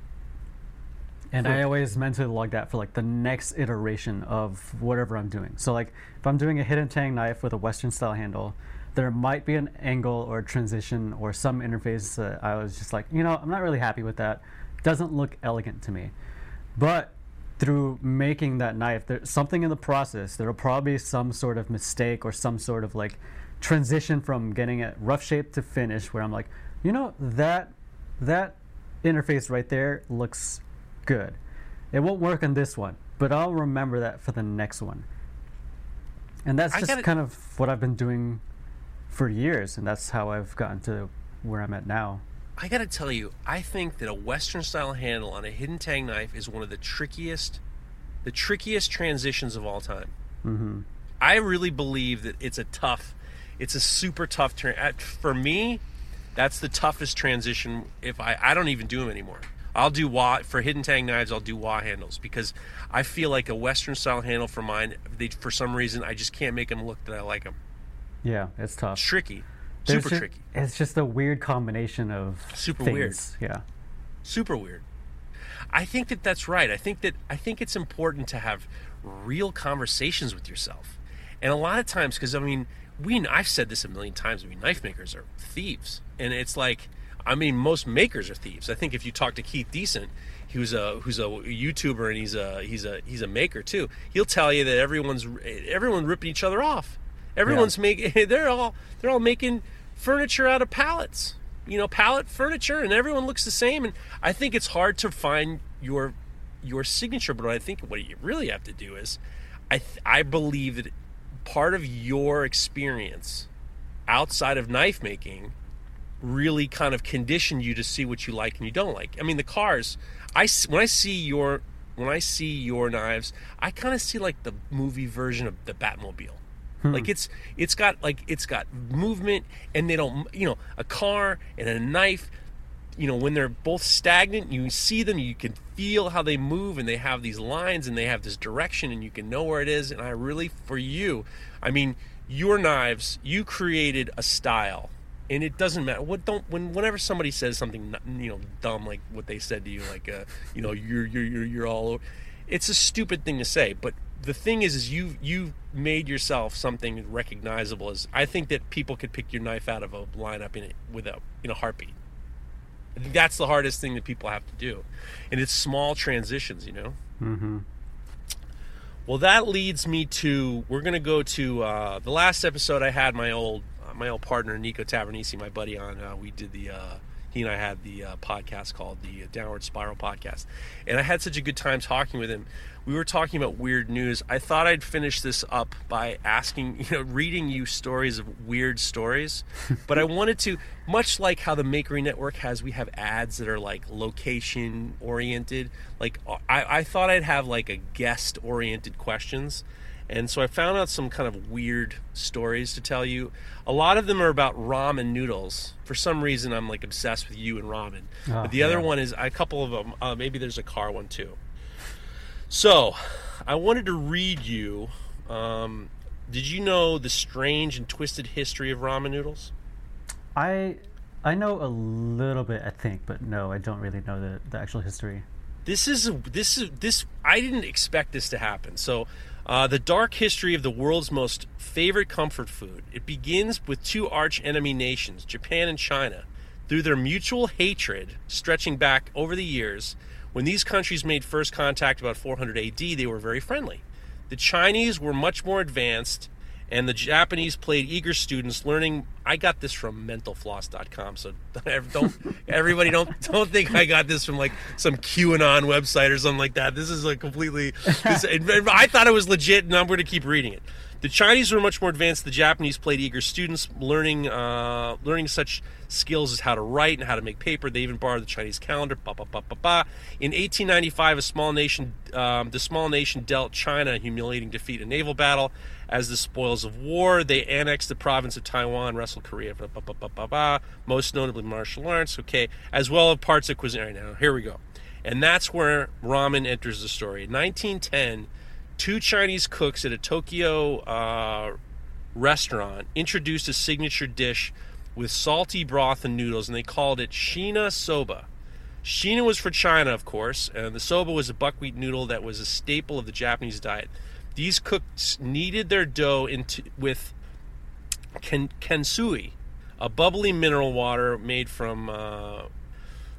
And I always mentally log that for like the next iteration of whatever I'm doing. So like if I'm doing a hidden tang knife with a Western style handle, there might be an angle or transition or some interface that I was just like, you know, I'm not really happy with that. Doesn't look elegant to me. But through making that knife, there's something in the process. There will probably be some sort of mistake or some sort of like transition from getting it rough shape to finish where I'm like, you know, that that interface right there looks good. It won't work on this one, but I'll remember that for the next one. And that's I just gotta- kind of what I've been doing for years, and that's how I've gotten to where I'm at now. I gotta tell you, I think that a Western style handle on a hidden tang knife is one of the trickiest, the trickiest transitions of all time. hmm I really believe that it's a tough, it's a super tough turn. Uh, for me, that's the toughest transition. If I, I don't even do them anymore. I'll do wa for hidden tang knives. I'll do wa handles because I feel like a Western style handle for mine. They, for some reason, I just can't make them look that I like them. Yeah, it's tough. It's tricky, There's super ju- tricky, It's just a weird combination of Super things. weird. Yeah. super weird. I think that that's right. I think that I think it's important to have real conversations with yourself. And a lot of times, because I mean, we I've said this a million times. I mean, knife makers are thieves, and it's like, I mean, most makers are thieves. I think if you talk to Keith Deason, who's a who's a YouTuber and he's a he's a he's a maker too, he'll tell you that everyone's everyone ripping each other off. Everyone's yeah. making <laughs> they're all they're all making furniture out of pallets, you know, pallet furniture, and everyone looks the same. And I think it's hard to find your your signature. But I think what you really have to do is, I th- I believe that part of your experience outside of knife making really kind of condition you to see what you like and you don't like. I mean, the cars. I when I see your when I see your knives, I kind of see like the movie version of the Batmobile. Hmm. Like it's it's got like it's got movement, and they don't you know a car and a knife you know when they're both stagnant you see them you can feel how they move and they have these lines and they have this direction and you can know where it is. And i really for you i mean your knives you created a style. And it doesn't matter. What don't when whenever somebody says something you know dumb like what they said to you like uh, you know you're you're you're, you're all over, it's a stupid thing to say. But the thing is is you you've made yourself something recognizable as i think that people could pick your knife out of a lineup in it without in a heartbeat that's the hardest thing that people have to do, and it's small transitions, you know. Mm-hmm. Well, that leads me to we're going to go to uh, the last episode. I had my old uh, my old partner Nico Tavernisi, my buddy, on. Uh, we did the uh, he and I had the uh, podcast called the Downward Spiral podcast, and I had such a good time talking with him we were talking about weird news. I thought I'd finish this up by asking, <laughs> you know, reading you stories of weird stories. <laughs> but I wanted to, much like how the Makery Network has, we have ads that are like location oriented. Like, I, I thought I'd have like a guest oriented questions. And so I found out some kind of weird stories to tell you. A lot of them are about ramen noodles. For some reason, I'm like obsessed with you and ramen. Oh, but the yeah. other one is a couple of them. Uh, maybe there's a car one too. So, I wanted to read you. Um, did you know the strange and twisted history of ramen noodles? I I know a little bit, I think, but no, I don't really know the, the actual history. This is this is this. I didn't expect this to happen. So, uh, the dark history of the world's most favorite comfort food. It begins with two arch enemy nations, Japan and China, through their mutual hatred, stretching back over the years. When these countries made first contact about 400 AD, they were very friendly. The Chinese were much more advanced, and the Japanese played eager students learning. I got this from mentalfloss.com, so <laughs> don't everybody don't don't think I got this from like some QAnon website or something like that. This is a completely. This, <laughs> I thought it was legit, and I'm going to keep reading it. The Chinese were much more advanced. The Japanese played eager students, learning uh, learning such skills as how to write and how to make paper. They even borrowed the Chinese calendar. Ba, ba, ba, ba, ba. In 1895, a small nation, um, the small nation dealt China a humiliating defeat in naval battle. As the spoils of war, they annexed the province of Taiwan, wrestled Korea, ba, ba, ba, ba, ba, most notably martial arts. Okay, as well as parts of cuisine. Right now, here we go, and that's where ramen enters the story. In 1910 two Chinese cooks at a Tokyo uh, restaurant introduced a signature dish with salty broth and noodles, and they called it Shina Soba. Shina was for China, of course, and the soba was a buckwheat noodle that was a staple of the Japanese diet. These cooks kneaded their dough into with ken, kansui, a bubbly mineral water made from, uh,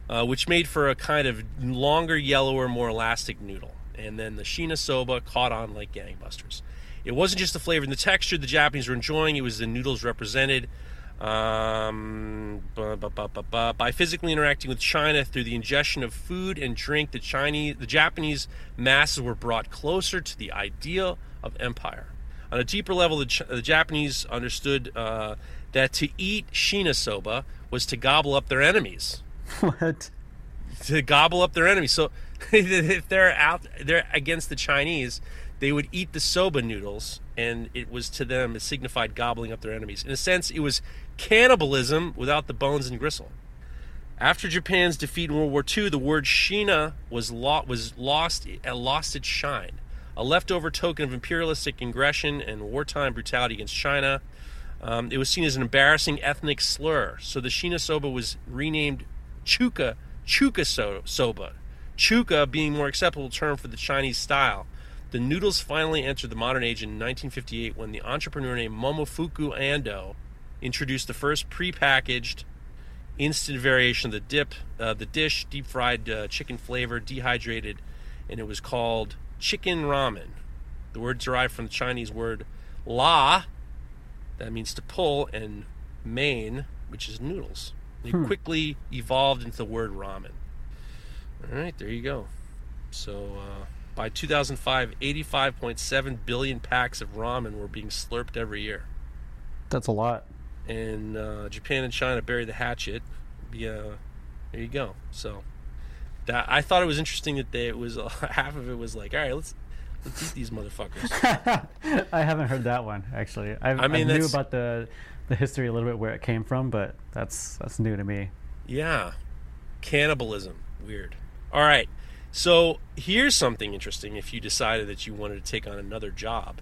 uh, which made for a kind of longer, yellower, more elastic noodle and then the Shina Soba caught on like gangbusters. It wasn't just the flavor and the texture the Japanese were enjoying; it was the noodles represented. Um, by physically interacting with China through the ingestion of food and drink, the Chinese, the Japanese masses were brought closer to the ideal of empire. On a deeper level, the, the Japanese understood uh, that to eat shina soba was to gobble up their enemies. <laughs> What? To gobble up their enemies. So <laughs> if they're out they're against the Chinese, they would eat the soba noodles, and it was to them it signified gobbling up their enemies. In a sense, it was cannibalism without the bones and gristle. After Japan's defeat in World War II, the word Shina was, lo- was lost, uh, lost its shine, a leftover token of imperialistic aggression and wartime brutality against China. Um, it was seen as an embarrassing ethnic slur, so the Shina soba was renamed Chuka Chuka Soba chuka being more acceptable term for the Chinese style. The noodles finally entered the modern age in 1958 when the entrepreneur named Momofuku Ando introduced the first prepackaged instant variation of the dip, uh, the dish, deep fried uh, chicken flavor, dehydrated, and it was called chicken ramen. The word derived from the Chinese word la, that means to pull, and main, which is noodles. It quickly evolved into the word ramen. All right, there you go. So uh, by 2005, 85.7 billion packs of ramen were being slurped every year. That's a lot. And uh, Japan and China bury the hatchet. Yeah, there you go. So that I thought it was interesting that they, it was uh, <laughs> half of it was like, all right, let's let's eat these motherfuckers. <laughs> I haven't heard that one actually. I, I mean, I knew about the the history a little bit where it came from, but that's that's new to me. Yeah. Cannibalism. Weird. All right. So here's something interesting if you decided that you wanted to take on another job.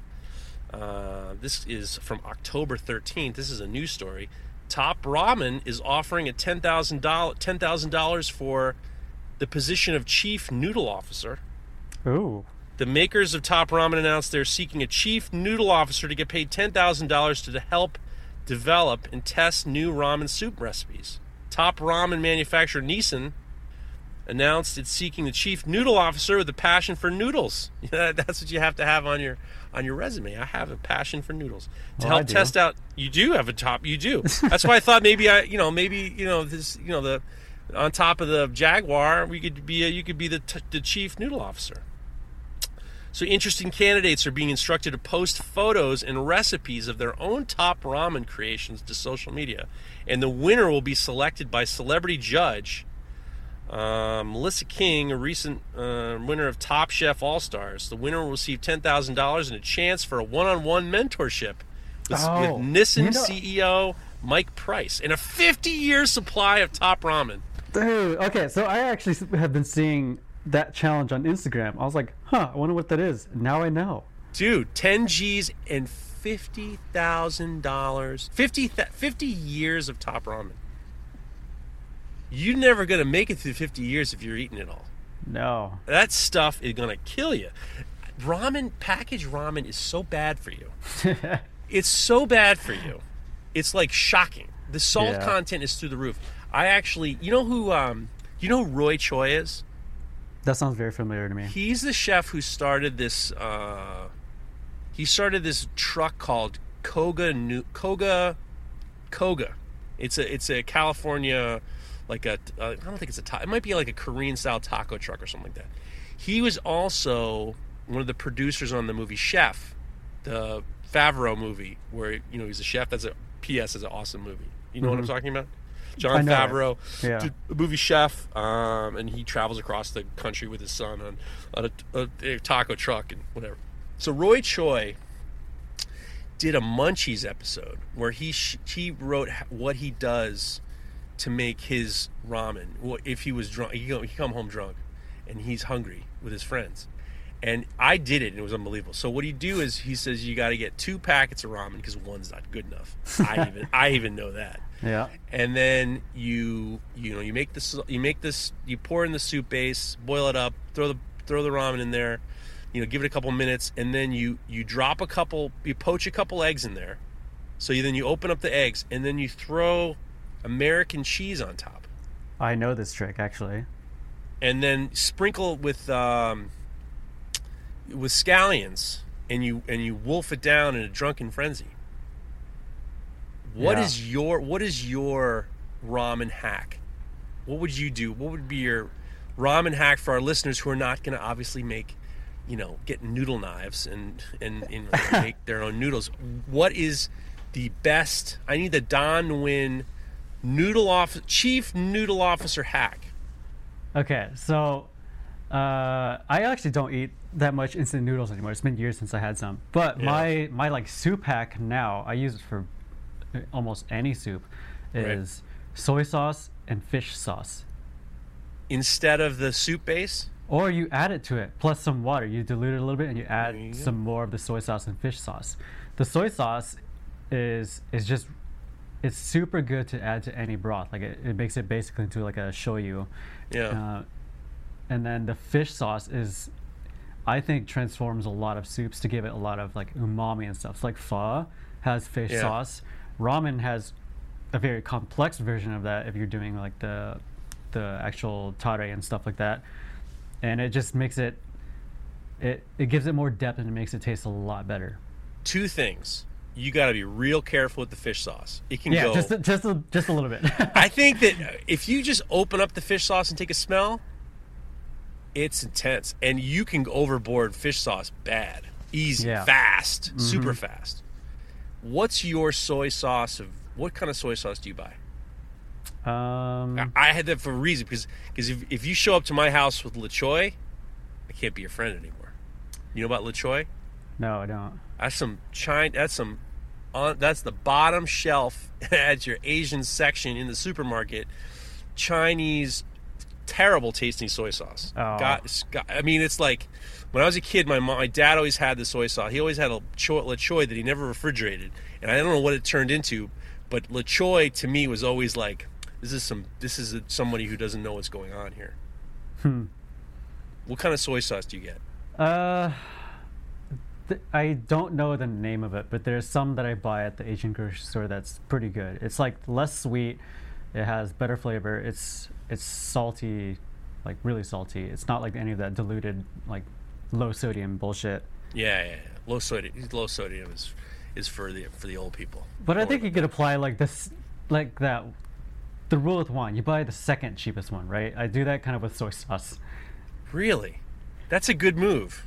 Uh, this is from October 13th. This is a news story. Top Ramen is offering a $10,000 $10,000 for the position of chief noodle officer. Ooh, The makers of Top Ramen announced they're seeking a chief noodle officer to get paid $10,000 to help develop and test new ramen soup recipes. Top ramen manufacturer Nissin announced it's seeking the chief noodle officer with a passion for noodles. <laughs> That's what you have to have on your on your resume. I have a passion for noodles to Well, help test out. You do have a top. You do. That's why I thought maybe I, you know, maybe you know this, you know the on top of the Jaguar, we could be a, you could be the t- the chief noodle officer. So interesting candidates are being instructed to post photos and recipes of their own top ramen creations to social media, and the winner will be selected by celebrity judge um, Melissa King, a recent uh, winner of Top Chef All Stars. The winner will receive ten thousand dollars and a chance for a one-on-one mentorship with, Oh, with Nissin you know- CEO Mike Price and a fifty-year supply of top ramen. dude. Okay, so I actually have been seeing that challenge on Instagram. I was like, huh, I wonder what that is. Now I know. Dude, 10 G's and $50,000. 50, th- 50 years of top ramen. You're never going to make it through 50 years if you're eating it all. No. That stuff is going to kill you. Ramen, packaged ramen is so bad for you. <laughs> It's so bad for you. It's like shocking. The salt Yeah. content is through the roof. I actually, you know who, um, you know who Roy Choi is? That sounds very familiar to me. He's the chef who started this. Uh, he started this truck called Kogi Kogi Kogi. It's a it's a California like a uh, I don't think it's a ta- it might be like a Korean style taco truck or something like that. He was also one of the producers on the movie Chef, the Favreau movie where you know he's a chef. That's a P.S. is an awesome movie. You know what I'm talking about? Jon. Favreau Yeah. the movie Chef, um, and he travels across the country with his son on, on a, a, a taco truck and whatever. So Roy Choi did a Munchies episode where he sh- he wrote what he does to make his ramen. Well, If he was drunk, he go, he come home drunk, and he's hungry with his friends. And I did it, and it was unbelievable. So what he do is he says you got to get two packets of ramen because one's not good enough. I <laughs> even I even know that Yeah. and then you you know you make this you make this you pour in the soup base boil it up throw the throw the ramen in there you know give it a couple minutes and then you you drop a couple you poach a couple eggs in there so you, then you open up the eggs and then you throw american cheese on top. I know this trick actually. and then sprinkle with um, with scallions and you and you wolf it down in a drunken frenzy. What Yeah. is your what is your ramen hack? What would you do? What would be your ramen hack for our listeners who are not going to obviously make you know get noodle knives and and, and <laughs> make their own noodles? What is the best i need the don Nguyen noodle off chief noodle officer hack Okay, so uh, I actually don't eat that much instant noodles anymore. It's been years since I had some. But Yeah. my my like soup hack now, I use it for almost any soup, Right. is soy sauce and fish sauce. instead of the soup base Or you add it to it plus some water. You dilute it a little bit and you add you some more of the soy sauce and fish sauce. The soy sauce is is just it's super good to add to any broth. Like it, it makes it basically into like a shoyu. yeah Uh, and then the fish sauce is, I think, transforms a lot of soups to give it a lot of like umami and stuff. So like pho has fish Yeah. sauce, ramen has a very complex version of that if you're doing like the the actual tare and stuff like that, and it just makes it. It, it gives it more depth and it makes it taste a lot better. Two things. You got to be real careful with the fish sauce. It can Yeah, go. just a, just a, just a little bit. <laughs> I think that if you just open up the fish sauce and take a smell, it's intense, and you can go overboard fish sauce bad, easy, Yeah. fast, super fast. What's your soy sauce? Of what kind of soy sauce do you buy? um, I had that for a reason because because if, if you show up to my house with LaChoy, I can't be your friend anymore. You know about LaChoy? no, I don't. That's some China. That's some. On, that's the bottom shelf <laughs> at your Asian section in the supermarket. Chinese, terrible tasting soy sauce. Oh. God, it's got- I mean, it's like when I was a kid, my mom, my dad always had the soy sauce. He always had a cho- LaChoy that he never refrigerated, and I don't know what it turned into, but LaChoy to me was always like, this is some. This is a, somebody who doesn't know what's going on here. Hmm. What kind of soy sauce do you get? Uh, th- I don't know the name of it, but there's some that I buy at the Asian grocery store that's pretty good. It's like less sweet, it has better flavor. It's it's salty, like really salty. It's not like any of that diluted like low sodium bullshit. Yeah, yeah, yeah. low sodium. Low sodium is is for the for the old people. But I think you could apply like this, like that. The rule with one, you buy the second cheapest one, right? I do that kind of with soy sauce. really, that's a good move.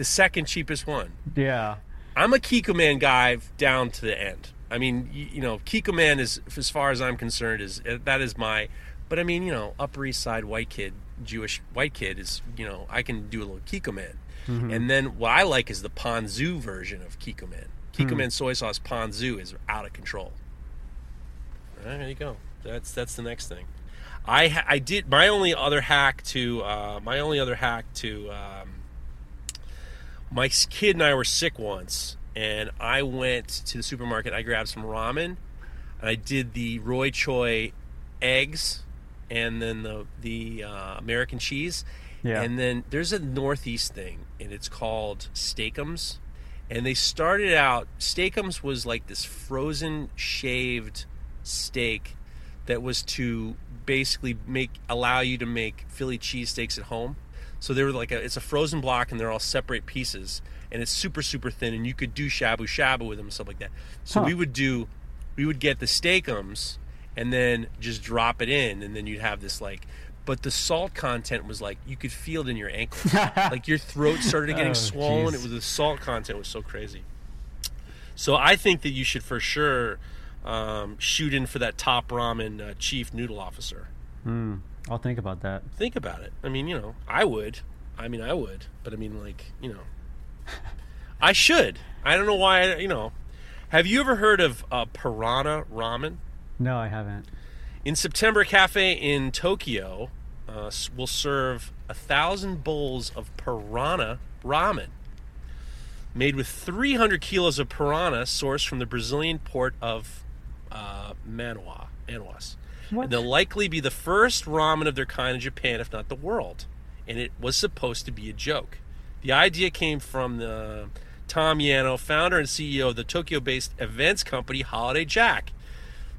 The second cheapest one. Yeah. I'm a Kikkoman guy down to the end. I mean, you, you know, Kikkoman is, as far as I'm concerned, is uh, that is my. But I mean, you know, Upper East Side white kid, Jewish white kid is, you know, I can do a little Kikkoman. And then what I like is the Ponzu version of Kikkoman. Kikkoman soy sauce Ponzu is out of control. All right, there you go. That's that's the next thing. I ha- I did my only other hack to uh, my only other hack to um, my kid and I were sick once, and I went to the supermarket. I grabbed some ramen, and I did the Roy Choi eggs, and then the the uh, American cheese, Yeah. and then there's a Northeast thing, and it's called Steakums, and they started out. Steakums was like this frozen shaved steak that was to basically make allow you to make Philly cheesesteaks at home. So they were like a, it's a frozen block and they're all separate pieces and it's super super thin and you could do shabu shabu with them and stuff like that. So Huh. we would do we would get the steakums and then just drop it in and then you'd have this like but the salt content was like you could feel it in your ankles. <laughs> like your throat started getting Oh, swollen. jeez. It was the salt content was so crazy. So I think that you should for sure um, shoot in for that top ramen uh, chief noodle officer. Mm, I'll think about that. Think about it. I mean, you know, I would. I mean, I would. But I mean, like, you know, <laughs> I should. I don't know why. I, you know, have you ever heard of uh, Piranha Ramen? No, I haven't. In September, Cafe in Tokyo uh, will serve a thousand bowls of piranha ramen, made with 300 kilos of piranha sourced from the Brazilian port of uh, Manoa, Manoas. What? And they'll likely be the first ramen of their kind in Japan, if not the world. And it was supposed to be a joke. The idea came from the Tom Yano, founder and CEO of the Tokyo-based events company Holiday Jack.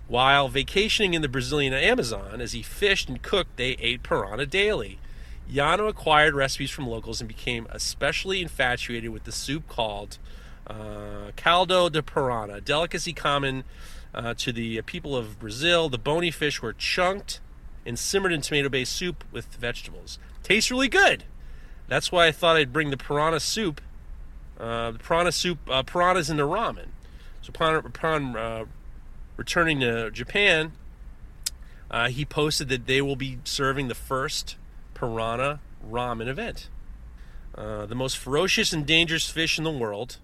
While vacationing in the Brazilian Amazon, as he fished and cooked, they ate piranha daily. Yano acquired recipes from locals and became especially infatuated with the soup called uh, caldo de piranha, delicacy common uh, to the people of Brazil. The bony fish were chunked and simmered in tomato-based soup with vegetables. Tastes really good. That's why I thought I'd bring the piranha soup. Uh, the piranha soup, uh, piranhas in the ramen. So upon, upon uh, returning to Japan, uh, he posted that they will be serving the first piranha ramen event. Uh, the most ferocious and dangerous fish in the world.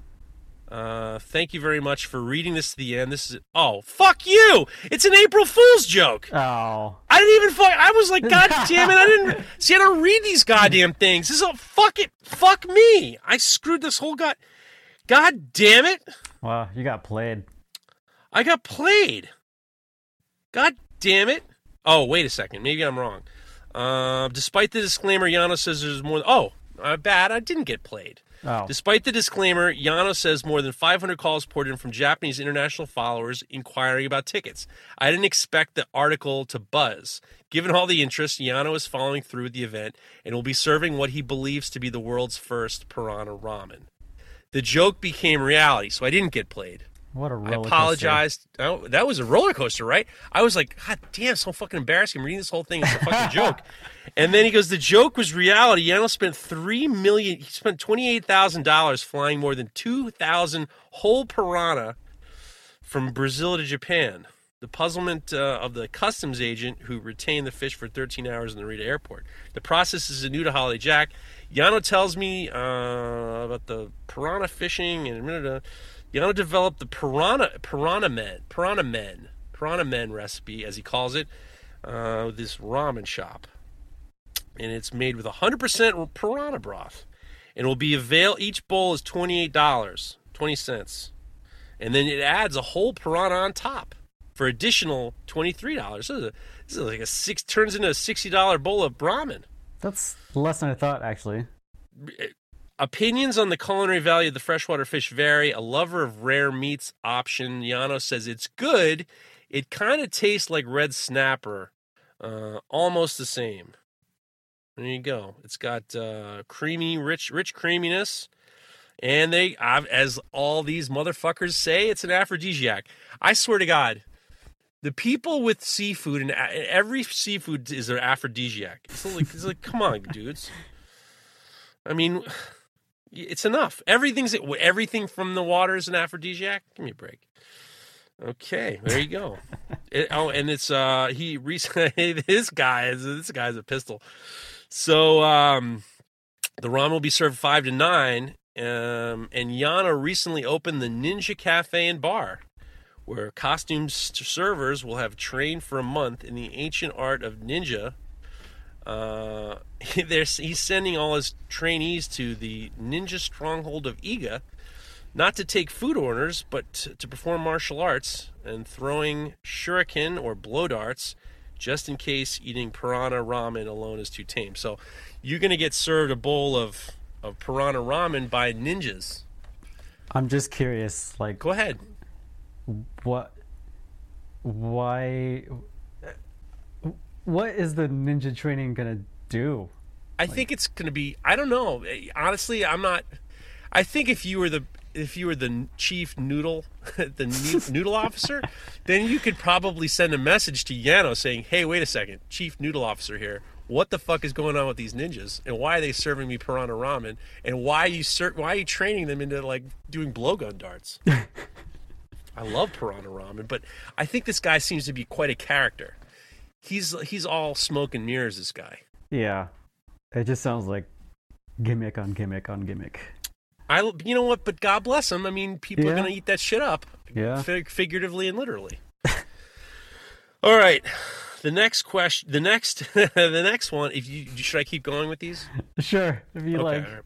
Uh, thank you very much for reading this to the end. This is oh fuck you! It's an April Fool's joke. Oh, I didn't even fuck. I was like, God <laughs> damn it! I didn't see. I don't read these goddamn things. This is a fuck it. Fuck me. I screwed this whole god. God damn it! well, you got played. I got played. God damn it. Oh, wait a second. Maybe I'm wrong. Uh, despite the disclaimer, Yano says there's more. Oh, uh, bad. I didn't get played. Oh, Despite the disclaimer, Yano says more than 500 calls poured in from Japanese international followers inquiring about tickets. I didn't expect the article to buzz. Given all the interest, Yano is following through with the event and will be serving what he believes to be the world's first piranha ramen. The joke became reality, so I didn't get played. What a roller coaster. I apologized. That was a roller coaster, right? I was like, God damn, so fucking embarrassing. I'm reading this whole thing. It's a fucking joke. <laughs> And then he goes, the joke was reality. Yano spent three million. He spent twenty eight thousand dollars flying more than two thousand whole piranha from Brazil to Japan. The puzzlement uh, of the customs agent who retained the fish for 13 hours in the Narita airport. The process is new to Holly Jack. Yano tells me uh, about the piranha fishing and uh, Yano developed the piranha piranha men piranha men piranha men recipe as he calls it. Uh, this ramen shop, and it's made with 100% piranha broth, and will be avail. Each bowl is 28 dollars 20 cents, and then it adds a whole piranha on top for additional 23 dollars. This, is this is like a six turns into a 60 dollar bowl of ramen. That's less than I thought, actually. Opinions on the culinary value of the freshwater fish vary. A lover of rare meats option, Yano says it's good. It kind of tastes like red snapper, uh, almost the same. There you go. It's got uh, creamy, rich, rich creaminess, and they, as all these motherfuckers say, it's an aphrodisiac. I swear to God, the people with seafood and every seafood is an aphrodisiac. It's like, it's like, come on, dudes. I mean, it's enough. Everything's everything from the water is an aphrodisiac. Give me a break. Okay, there you go. <laughs> It- oh, and it's uh he recently <laughs> this guy is this guy's a pistol. So um the ramen will be served five to nine. Um, and Yano recently opened the Ninja Cafe and Bar, where costumed servers will have trained for a month in the ancient art of ninja uh, <laughs> there's, he's sending all his trainees to the ninja stronghold of Iga, not to take food orders, but to, to perform martial arts and throwing shuriken or blow darts, just in case eating piranha ramen alone is too tame. So you're going to get served a bowl of, of piranha ramen by ninjas. I'm just curious, like, Go ahead. what, why, what is the ninja training gonna do? I think it's going to be. I don't know. Eh, honestly, I'm not. I think if you were the if you were the chief noodle, <laughs> the <laughs> noodle officer, then you could probably send a message to Yano saying, "Hey, wait a second, chief noodle officer here. What the fuck is going on with these ninjas? And why are they serving me piranha ramen? And why are you ser- why are you training them into like doing blowgun darts?" <laughs> I love piranha ramen, but I think this guy seems to be quite a character. He's he's all smoke and mirrors. This guy. Yeah, it just sounds like gimmick on gimmick on gimmick. I, you know what? But God bless him. I mean, people are going to eat that shit up, Yeah. fig- figuratively and literally. <laughs> All right, the next question, the next, <laughs> the next one. If you should I keep going with these? Sure, if you like. all right.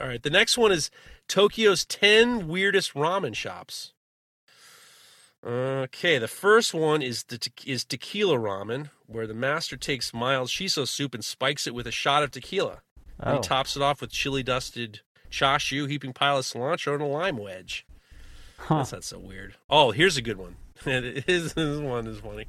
All right. The next one is Tokyo's ten weirdest ramen shops. Okay, the first one is the te- is tequila ramen, where the master takes mild shiso soup and spikes it with a shot of tequila. And Oh, He tops it off with chili dusted chashu, heaping pile of cilantro, and a lime wedge. Huh. That's not so weird. Oh, here's a good one. <laughs> this, this one is funny.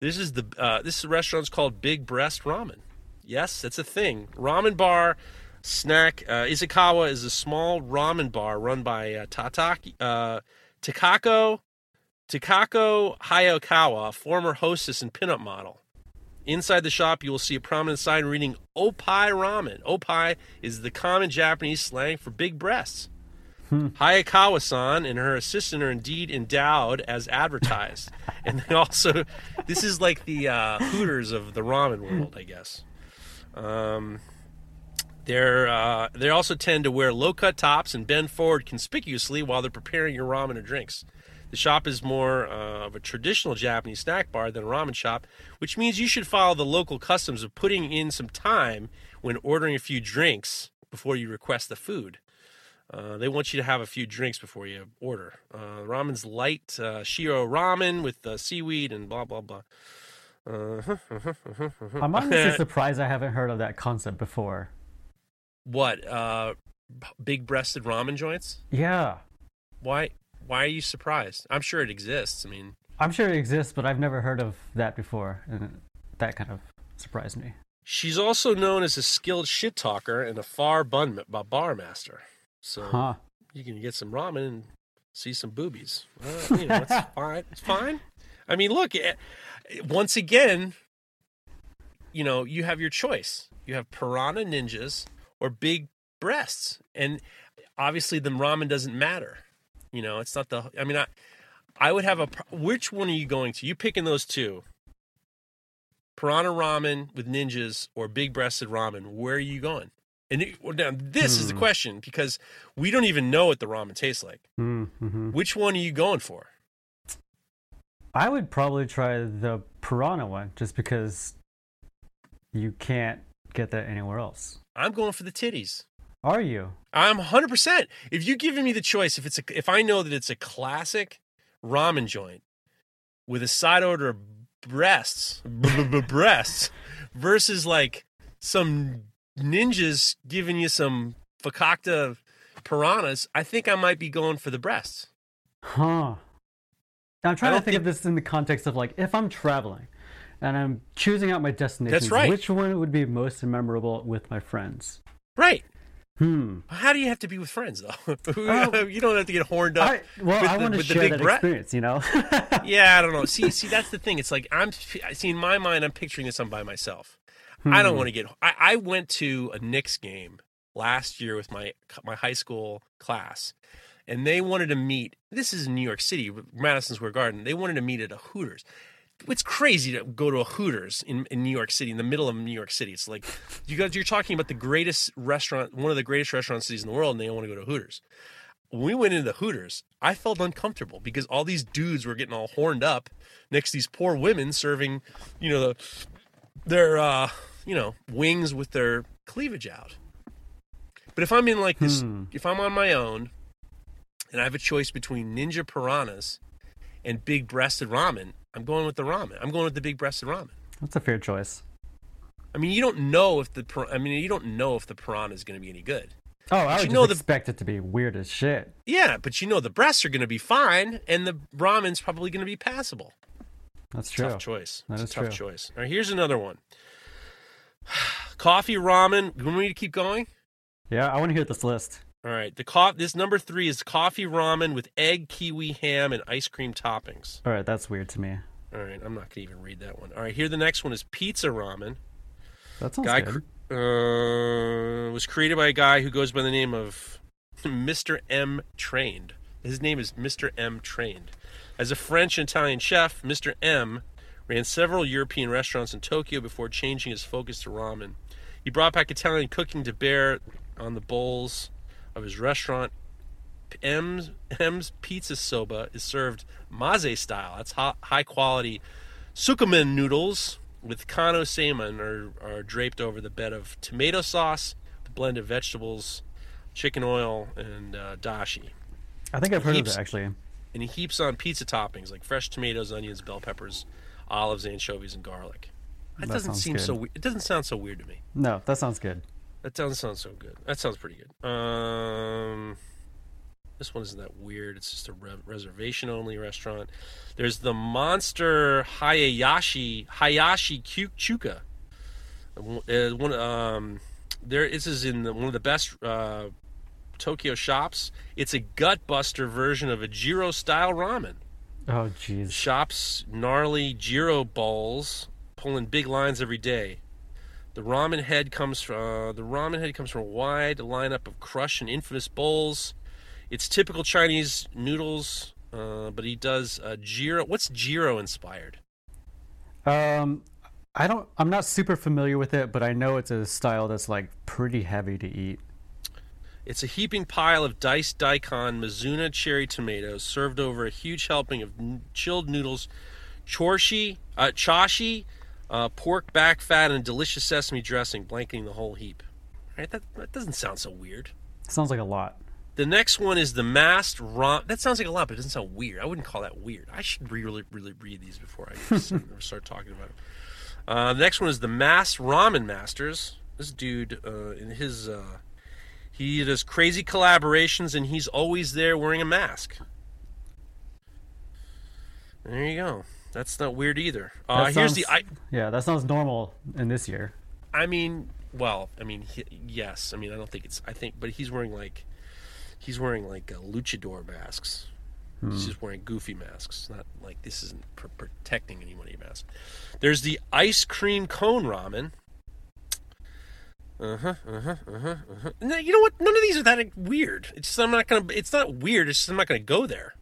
This is the uh, this restaurant's called Big Breast Ramen. Yes, that's a thing. Ramen bar snack. Uh, Izakawa is a small ramen bar run by uh, Tataki uh, Takako Takako Hayakawa, former hostess and pinup model. Inside the shop, you will see a prominent sign reading Oppai Ramen. Oppai is the common Japanese slang for big breasts. Hayakawa san and her assistant are indeed endowed as advertised. <laughs> and they also, this is like the uh, Hooters of the ramen world, I guess. Um, they're, uh, they also tend to wear low cut tops and bend forward conspicuously while they're preparing your ramen or drinks. The shop is more uh, of a traditional Japanese snack bar than a ramen shop, which means you should follow the local customs of putting in some time when ordering a few drinks before you request the food. Uh, they want you to have a few drinks before you order. Uh, ramen's light uh, shiro ramen with uh, seaweed and blah blah blah. Uh-huh, I'm honestly <laughs> surprised I haven't heard of that concept before. what? Uh, big breasted ramen joints? Yeah, Why? Why are you surprised? I'm sure it exists. I mean, I'm sure it exists, but I've never heard of that before, and that kind of surprised me. she's also known as a skilled shit talker and a far bun bar master. So Huh? you can get some ramen and see some boobies. Uh, you know, it's fine. It's fine. I mean, look. eh, Once again, you know, you have your choice. You have piranha ninjas or big breasts, and obviously, the ramen doesn't matter. You know, it's not the. I mean, I, I would have a. Which one are you going to? You picking those two? Piranha ramen with ninjas or big breasted ramen? Where are you going? And it, well, now this is the Hmm. question because we don't even know what the ramen tastes like. Mm-hmm. Which one are you going for? I would probably try the piranha one, just because you can't get that anywhere else. I'm going for the titties. Are you? I'm 100%. If you giving me the choice, if it's a, if I know that it's a classic ramen joint with a side order of breasts, breasts versus like some ninjas giving you some fakakta piranhas, I think I might be going for the breasts. Huh. Now, I'm trying to don't think of this in the context of like if I'm traveling and I'm choosing out my destinations, right. which one would be most memorable with my friends? Right. Hmm. How do you have to be with friends though? <laughs> Oh. you don't have to get horned up. I, well, with I the- want to with share big that bre- experience, you know? <laughs> yeah, I don't know. See, see, that's the thing. It's like I'm see in my mind, I'm picturing this on by myself. I don't Hmm. want to get. I, I went to a Knicks game last year with my my high school class, and they wanted to meet. This is in New York City, Madison Square Garden. They wanted to meet at a Hooters. It's crazy to go to a Hooters in, in New York City, in the middle of New York City. It's like you guys, you're talking about the greatest restaurant, one of the greatest restaurant cities in the world, and they want to go to Hooters when we went into the Hooters, I felt uncomfortable because all these dudes were getting all horned up next to these poor women serving, you know, the, their, uh, you know, wings with their cleavage out. But if I'm in like this, Hmm. if I'm on my own and I have a choice between ninja piranhas and big breasted ramen, I'm going with the ramen. I'm going with the big breasted ramen. That's a fair choice. I mean, you don't know if the, I mean, you don't know if the piranha is going to be any good. Oh, I would you know the- expect it to be weird as shit. Yeah, but you know the breasts are going to be fine, and the ramen's probably going to be passable. That's true. Tough choice. That It's is a tough true. choice. All right, here's another one. <sighs> Coffee ramen. You want me to keep going? Yeah, I want to hear this list. All right. The co- This number three is coffee ramen with egg, kiwi, ham, and ice cream toppings. All right, that's weird to me. All right. I'm not to even read that one. All right. Here, the next one is pizza ramen. That sounds Guy good. cr- uh, was created by a guy who goes by the name of <laughs> Mr. M. Trained. His name is Mr. M. Trained. As a French and Italian chef, Mr. M ran several European restaurants in Tokyo before changing his focus to ramen. He brought back Italian cooking to bear on the bowls of his restaurant. M's, M's Pizza Soba is served maze style. That's high, high quality sukumen noodles with kano seiman are, are draped over the bed of tomato sauce, the blend of vegetables, chicken oil, and uh, dashi. I think I've heard of Heaps. it actually. And he heaps on pizza toppings like fresh tomatoes, onions, bell peppers, olives, anchovies, and garlic. That, That doesn't seem so. good. we- It doesn't sound so weird to me. No, that sounds good. That doesn't sound so good. That sounds pretty good. Um, this one isn't that weird. It's just a re- reservation only restaurant. There's the Monster Hayashi Hayashi Chu- Chuka. Uh, one um, there this is in the, one of the best uh, Tokyo shops. It's a gut buster version of a Jiro style ramen. Oh, jeez. Shops gnarly Jiro bowls, pulling big lines every day. The ramen head comes from uh, the ramen head comes from a wide lineup of crushed and infamous bowls. It's typical Chinese noodles, uh, but he does uh, Jiro. What's Jiro inspired? Um, I don't. I'm not super familiar with it, but I know it's a style that's like pretty heavy to eat. It's a heaping pile of diced daikon Mizuna cherry tomatoes served over a huge helping of chilled noodles, chorshi, uh, chashi, uh, pork back fat, and delicious sesame dressing blanketing the whole heap. Right? That, that doesn't sound so weird. Sounds like a lot. The next one is the masked rom. That sounds like a lot, but it doesn't sound weird. I wouldn't call that weird. I should really, really read these before I <laughs> start talking about it. Uh, the next one is the masked ramen masters. This dude, uh, in his, uh, he does crazy collaborations, and he's always there wearing a mask. There you go. That's not weird either. Uh, That here's the. I, yeah, that sounds normal in this year. I mean, well, I mean, he, yes. I mean, I don't think it's. I think, but he's wearing like, he's wearing like uh, luchador masks. He's just wearing goofy masks. Not like this isn't pr- protecting anybody mask. There's the ice cream cone ramen. Uh huh. Uh huh. Uh huh. Uh huh. No, you know what? None of these are that weird. It's just I'm not gonna. It's not weird. It's just I'm not gonna go there.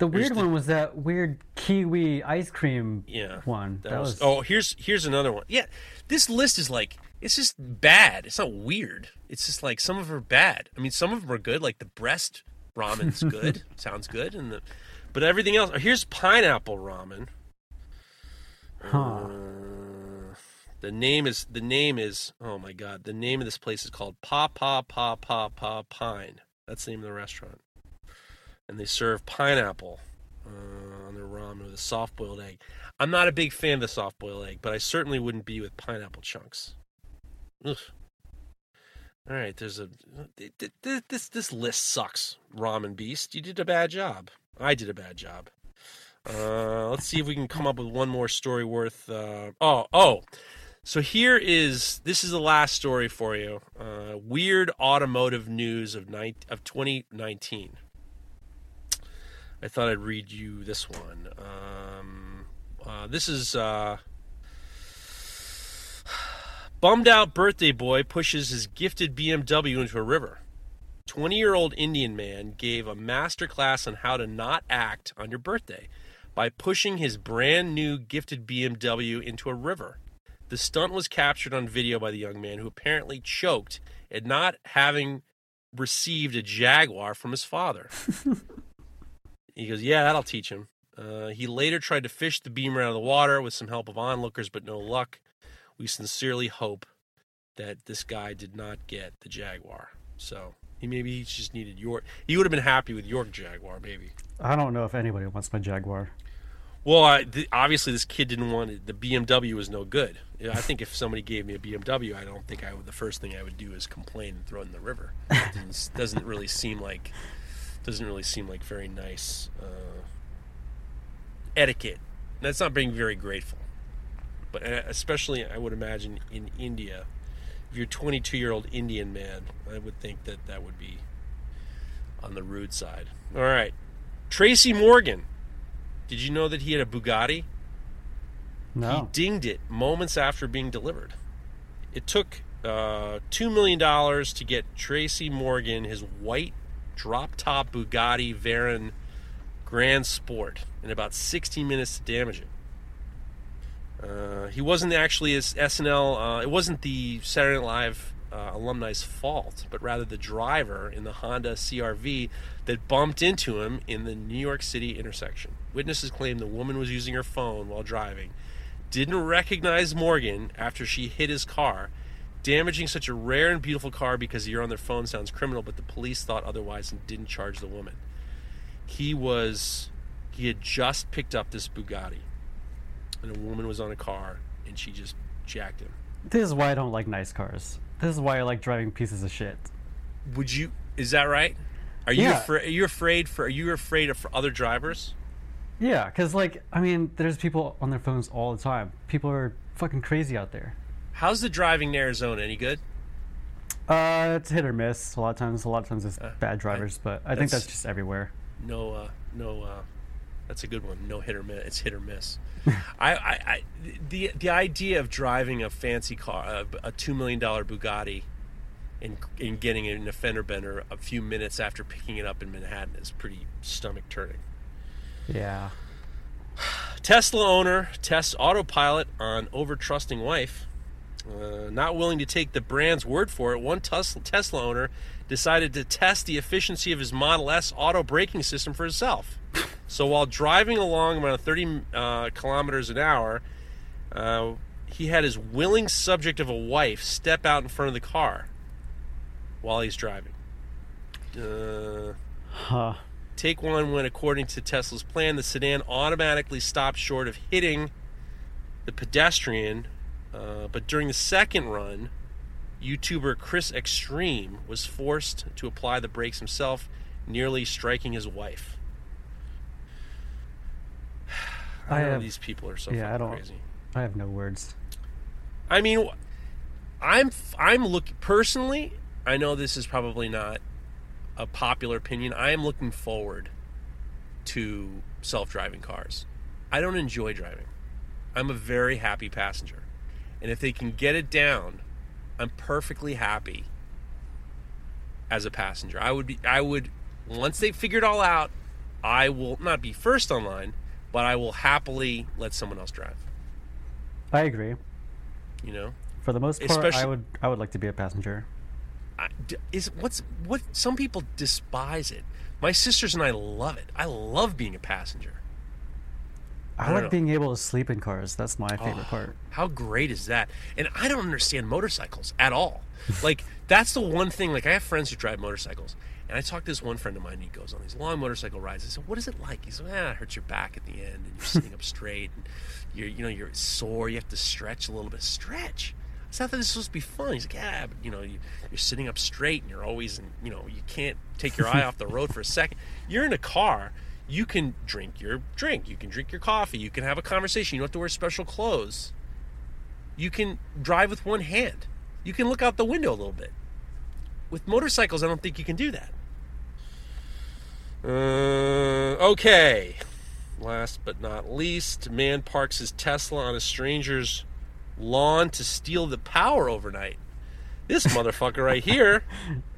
The weird the- one was that weird kiwi ice cream Yeah. one. That, was, Oh, here's here's another one. Yeah, this list is like it's just bad. It's not weird. It's just like some of them are bad. I mean, some of them are good. Like the breast ramen's <laughs> good, sounds good, and the but everything else. Here's pineapple ramen. Huh. Uh, the name is the name is oh my god. The name of this place is called Pa Pa Pa Pa Pa Pine. That's the name of the restaurant, and they serve pineapple uh, on their ramen with a soft boiled egg. I'm not a big fan of the soft boiled egg, but I certainly wouldn't be with pineapple chunks. Ugh. All right, there's a th- th- th- this this list sucks. Ramen Beast, you did a bad job. I did a bad job. Uh, let's see if we can come up with one more story worth. Uh, oh, oh. So here is this is the last story for you. Uh, weird automotive news of night of 2019. I thought I'd read you this one. Um, uh, this is uh, <sighs> bummed out birthday boy pushes his gifted BMW into a river. 20 year old Indian man gave a master class on how to not act on your birthday by pushing his brand new gifted BMW into a river. The stunt was captured on video by the young man who apparently choked at not having received a Jaguar from his father. <laughs> he goes, Yeah, that'll teach him. Uh, he later tried to fish the beamer out of the water with some help of onlookers, but no luck. We sincerely hope that this guy did not get the Jaguar. So he maybe he just needed York. He would have been happy with York Jaguar, maybe. I don't know if anybody wants my Jaguar. Well, I, th- obviously this kid didn't want it. The BMW was no good. I think if somebody gave me a BMW, I don't think I would. The first thing I would do is complain and throw it in the river. It <laughs> doesn't- doesn't really seem like doesn't really seem like very nice uh, etiquette. That's not being very grateful. But uh, especially, I would imagine in India, if you're a 22 year old Indian man, I would think that that would be on the rude side. All right, Tracy Morgan. Did you know that he had a Bugatti? He dinged it moments after being delivered. It took uh, $2 million to get Tracy Morgan his white drop top Bugatti Veyron Grand Sport in about 60 minutes to damage it. Uh, he wasn't actually his SNL, uh, it wasn't the Saturday Night Live uh, alumni's fault, but rather the driver in the Honda CRV that bumped into him in the New York City intersection. Witnesses claim the woman was using her phone while driving, didn't recognize Morgan after she hit his car. Damaging such a rare and beautiful car because you're on their phone sounds criminal, but the police thought otherwise and didn't charge the woman. He was, he had just picked up this Bugatti, and a woman was on a car, and she just jacked him. This is why I don't like nice cars. This is why I like driving pieces of shit. Would you? Is that right? Are you Yeah. afraid? Are you afraid for? Are you afraid of for other drivers? Yeah, because like I mean, there's people on their phones all the time. People are fucking crazy out there. How's the driving in Arizona? Any good? Uh, it's hit or miss. A lot of times, a lot of times it's Uh, bad drivers, but I that's- think that's just everywhere. No, uh, no. Uh, that's a good one. No hit or miss. It's hit or miss. <laughs> I, I, I, the the idea of driving a fancy car, a, a two million dollar Bugatti, and and getting it in a fender bender a few minutes after picking it up in Manhattan is pretty stomach turning. Yeah. <sighs> Tesla owner tests autopilot on over trusting wife. Uh, not willing to take the brand's word for it, one Tesla, owner decided to test the efficiency of his Model S auto braking system for himself. <laughs> So while driving along around 30 uh, kilometers an hour, uh, he had his willing subject of a wife step out in front of the car while he's driving. Uh, Huh. Take one when, according to Tesla's plan, the sedan automatically stopped short of hitting the pedestrian. Uh, but during the second run, YouTuber Chris Extreme was forced to apply the brakes himself, nearly striking his wife. I, I know have- these people are so yeah, I don't- crazy. I have no words. I mean, I'm I'm looking personally. I know this is probably not a popular opinion. I am looking forward to self-driving cars. I don't enjoy driving. I'm a very happy passenger, and if they can get it down, I'm perfectly happy as a passenger. I would be. I would once they figure it all out. I will not be first online, but I will happily let someone else drive. I agree. You know. For the most part, I would I would like to be a passenger. I- is what's what some people despise it. My sisters and I love it. I love being a passenger. I like being able to sleep in cars. That's my favorite Oh, part. How great is that? And I don't understand motorcycles at all. <laughs> like that's the one thing. Like I have friends who drive motorcycles, and I talked to this one friend of mine. And he goes on these long motorcycle rides. I said, "What is it like?" He said, "Ah, it hurts your back at the end, and you're sitting up straight, and you're you know you're sore. You have to stretch a little bit. Stretch." It's not that thought this was supposed to be fun. He's like, yeah, but you know, you, you're sitting up straight and you're always, in, you know, you can't take your eye off the road for a second. You're in a car. You can drink your drink. You can drink your coffee. You can have a conversation. You don't have to wear special clothes. You can drive with one hand. You can look out the window a little bit. With motorcycles, I don't think you can do that. Uh, okay. Last but not least, man parks his Tesla on a stranger's lawn to steal the power overnight. This motherfucker right here. <laughs>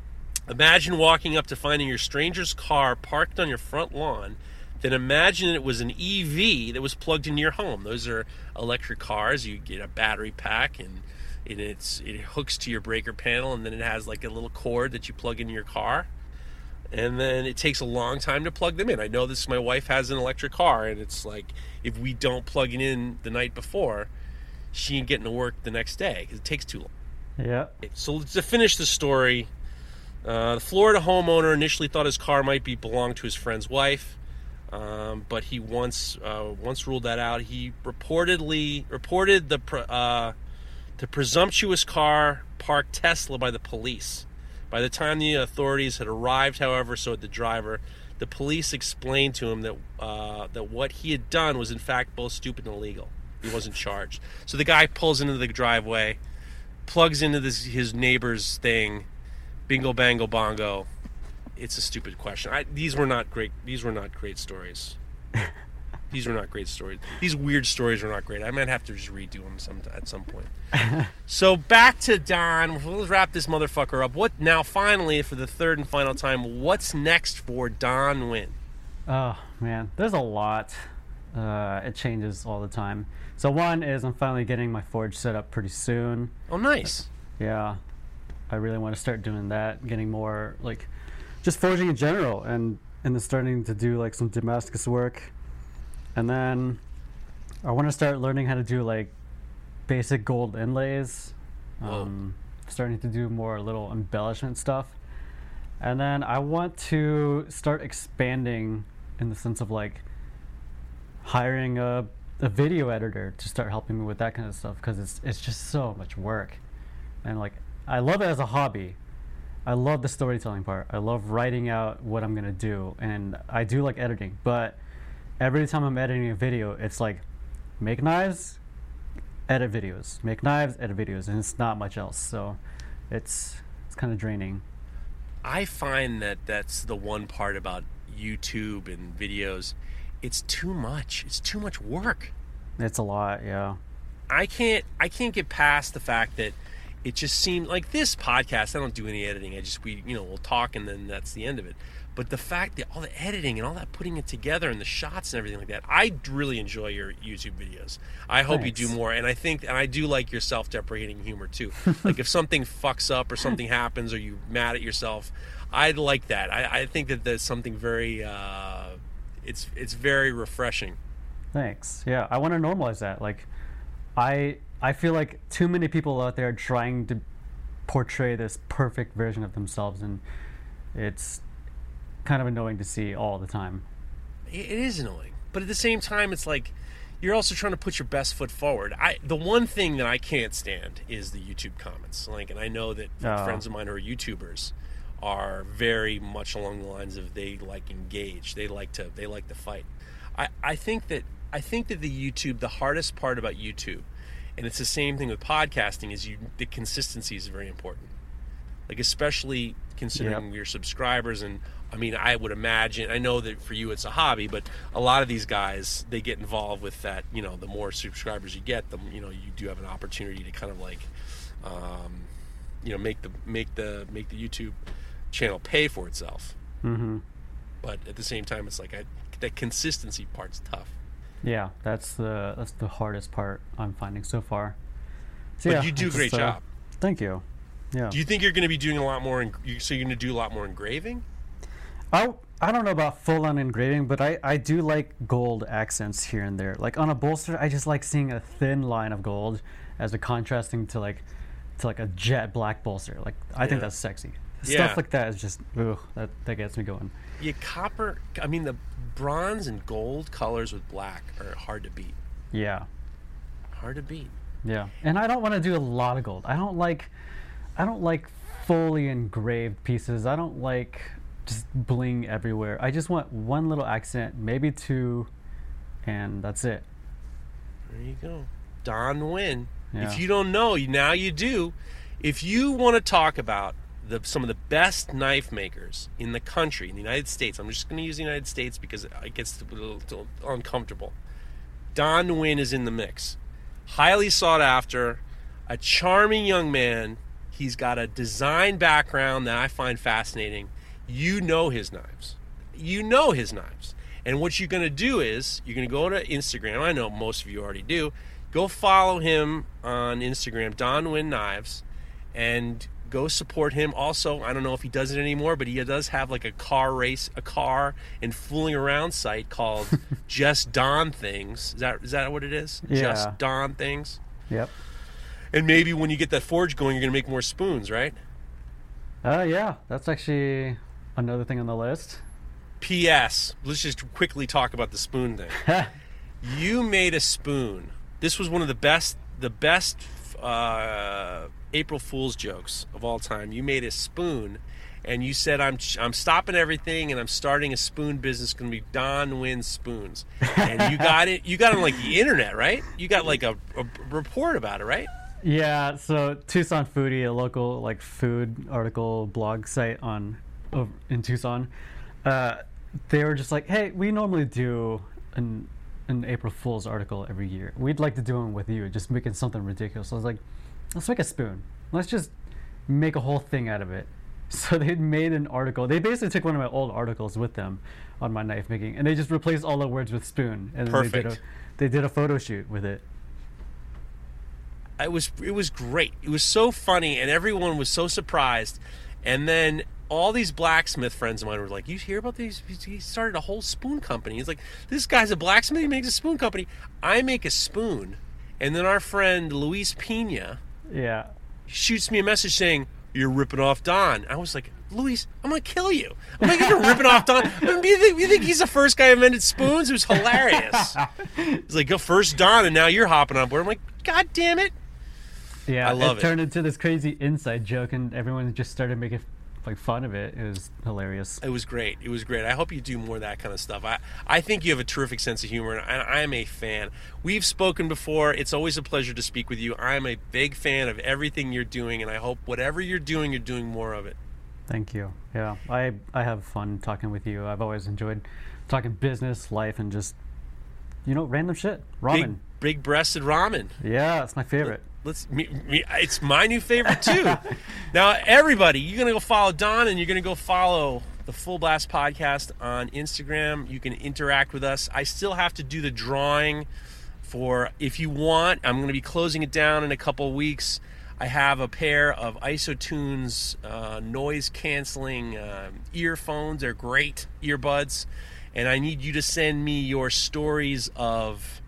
Imagine walking up to finding your stranger's car parked on your front lawn. Then imagine it was an EV that was plugged into your home. Those are electric cars. You get a battery pack and it, it's it hooks to your breaker panel, and then it has like a little cord that you plug into your car. And then it takes a long time to plug them in. I know this. My wife has an electric car, and it's like if we don't plug it in the night before, she ain't getting to work the next day because it takes too long. Yeah. So to finish the story, uh, the Florida homeowner initially thought his car might be belong to his friend's wife, um, but he once uh, once ruled that out. He reportedly reported the uh, the presumptuous car parked Tesla by the police. By the time the authorities had arrived, however, so had the driver. The police explained to him that uh, that what he had done was in fact both stupid and illegal. He wasn't charged. So the guy pulls into the driveway, plugs into this his neighbor's thing, bingo bango bongo. It's a stupid question. I, these were not great. These were not great stories. <laughs> these were not great stories. These weird stories were not great. I might have to just redo them some at some point. <laughs> so back to Don. Let's wrap this motherfucker up. What now? Finally, for the third and final time, what's next for Don Nguyen? Oh man, there's a lot. Uh, it changes all the time. So one is I'm finally getting my forge set up pretty soon. Oh, nice. Yeah, I really want to start doing that, getting more like just forging in general, and and then starting to do like some Damascus work, and then I want to start learning how to do like basic gold inlays. Um, starting to do more little embellishment stuff, and then I want to start expanding in the sense of like hiring a a video editor to start helping me with that kind of stuff because it's it's just so much work. And like I love it as a hobby. I love the storytelling part. I love writing out what I'm gonna do, and I do like editing. But every time I'm editing a video, it's like make knives, edit videos, make knives, edit videos, and it's not much else. So it's it's kind of draining. I find that that's the one part about YouTube and videos. It's too much. It's too much work. It's a lot, yeah. I can't I can't get past the fact that it just seemed like this podcast. I don't do any editing. I just we you know we'll talk and then that's the end of it. But the fact that all the editing and all that putting it together and the shots and everything like that, I really enjoy your YouTube videos. I hope you do more. And I think and I do like your self-deprecating humor too. <laughs> like if something fucks up or something happens or you're mad at yourself, I like that. I, I think that there's something very uh, it's it's very refreshing. Thanks. Yeah, I want to normalize that. Like, I I feel like too many people out there are trying to portray this perfect version of themselves, and it's kind of annoying to see all the time. It it is annoying, but at the same time, it's like you're also trying to put your best foot forward. I the one thing that I can't stand is the YouTube comments. Like, and I know that Oh. friends of mine who are YouTubers are very much along the lines of they like engage. They like to they like to fight. I I think that I think that the YouTube the hardest part about YouTube, and it's the same thing with podcasting, is you the consistency is very important. Like especially considering Yep. your subscribers and I mean I would imagine I know that for you it's a hobby, but a lot of these guys they get involved with that. You know, the more subscribers you get, the you know you do have an opportunity to kind of like, um, you know, make the make the make the YouTube channel pay for itself. hmm But at the same time, it's like I, that consistency part's tough. Yeah, that's the that's the hardest part I'm finding so far. So, But yeah, you do a great just, uh, job. Thank you. Yeah. Do you think you're going to be doing a lot more? You, so you're going to do a lot more engraving? I I don't know about full on engraving, but I I do like gold accents here and there. Like on a bolster, I just like seeing a thin line of gold as a contrasting to like to like a jet black bolster. Like I Yeah. think that's sexy. Yeah. Stuff like that is just ooh, that that gets me going. Yeah, copper. I mean, the bronze and gold colors with black are hard to beat. Yeah. Hard to beat. Yeah. And I don't want to do a lot of gold. I don't like I don't like fully engraved pieces. I don't like just bling everywhere. I just want one little accent, maybe two, and that's it. There you go. Don Nguyen. Yeah. If you don't know, now you do. If you want to talk about the, some of the best knife makers in the country, in the United States, I'm just going to use the United States because it gets a little, little uncomfortable. Don Nguyen is in the mix. Highly sought after, a charming young man. He's got a design background that I find fascinating. You know his knives. You know his knives. And what you're going to do is you're going to go to Instagram. I know most of you already do. Go follow him on Instagram, Don Nguyen Knives, and go support him. Also, I don't know if he does it anymore, but he does have like a car race, a car and fooling around site called <laughs> Just Don Things. Is that is that what it is? Yeah. Just Don Things. Yep. And maybe when you get that forge going, you're going to make more spoons, right? Uh yeah, that's actually another thing on the list. P.S. Let's just quickly talk about the spoon thing. <laughs> you made a spoon. This was one of the best, the best uh, April Fool's jokes of all time. You made a spoon, and you said, "I'm I'm stopping everything, and I'm starting a spoon business. Going to be Don Nguyen Spoons." <laughs> And you got it. You got it on like the internet, right? You got like a, a report about it, right? Yeah, so Tucson Foodie, a local like food article blog site on in Tucson, uh, they were just like, "Hey, we normally do an an April Fool's article every year. We'd like to do one with you, just making something ridiculous." I was like, "Let's make a spoon. Let's just make a whole thing out of it." <laughs> So they made an article. They basically took one of my old articles with them on my knife making, and they just replaced all the words with spoon, and then they did a Perfect. they did a photo shoot with it. it was it was great. It was so funny, and everyone was so surprised. And then all these blacksmith friends of mine were like, "You hear about these? He started a whole spoon company." He's like, "This guy's a blacksmith. He makes a spoon company. I make a spoon." And then our friend Luis Pina Yeah. He shoots me a message saying, "You're ripping off Don." I was like, "Luis, I'm gonna kill you. I'm like, you're ripping off Don. I mean, you, think, you think he's the first guy who invented spoons? It was hilarious." <laughs> He's like, "Go first, Don, and now you're hopping on board." I'm like, "God damn it!" Yeah, I love it it. turned into this crazy inside joke, and everyone just started making like fun of it. It was hilarious. It was great. It was great. I hope you do more of that kind of stuff. I, I think you have a terrific sense of humor, and I, I am a fan. We've spoken before. It's always a pleasure to speak with you. I am a big fan of everything you're doing, and I hope whatever you're doing, you're doing more of it. Thank you. Yeah, I I have fun talking with you. I've always enjoyed talking business, life, and just you know random shit. Ramen. Big, big breasted ramen. Yeah, it's my favorite. Let's. Me, me, it's my new favorite too. <laughs> now, everybody, you're gonna go follow Don, and you're gonna go follow the Full Blast Podcast on Instagram. You can interact with us. I still have to do the drawing for if you want. I'm gonna be closing it down in a couple of weeks. I have a pair of Isotunes uh, noise canceling uh, earphones. They're great earbuds, and I need you to send me your stories of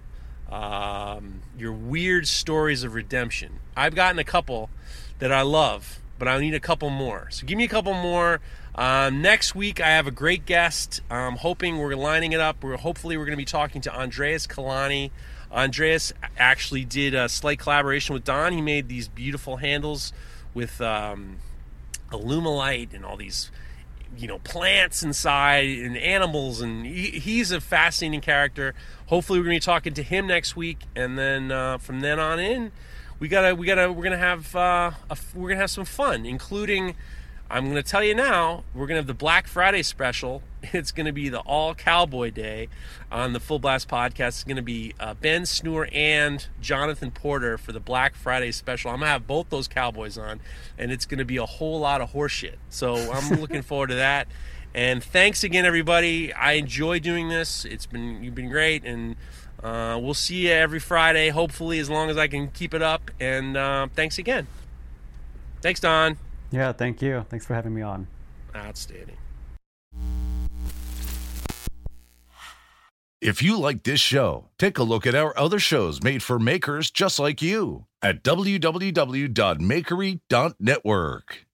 um, your weird stories of redemption. I've gotten a couple that I love, but I need a couple more. So give me a couple more. Um, next week, I have a great guest. I'm hoping we're lining it up. We're hopefully we're going to be talking to Andreas Kalani. Andreas actually did a slight collaboration with Don. He made these beautiful handles with um, and all these you know plants inside and animals and he, he's a fascinating character hopefully we're going to be talking to him next week and then uh, from then on in we gotta we gotta we're gonna have uh, a, we're gonna have some fun including i'm gonna tell you now we're gonna have the black friday special. <laughs> It's gonna be the all cowboy day on the full blast podcast. It's gonna be uh, ben snur and jonathan porter for the black friday special. I'm gonna have both those cowboys on and it's gonna be a whole lot of horseshit. So i'm <laughs> looking forward to that and thanks again everybody i enjoy doing this it's been you've been great and uh, we'll see you every Friday, hopefully, as long as I can keep it up. And uh, thanks again. Thanks, Don. Yeah, thank you. Thanks for having me on. Outstanding. If you like this show, take a look at our other shows made for makers just like you at www.makery.network.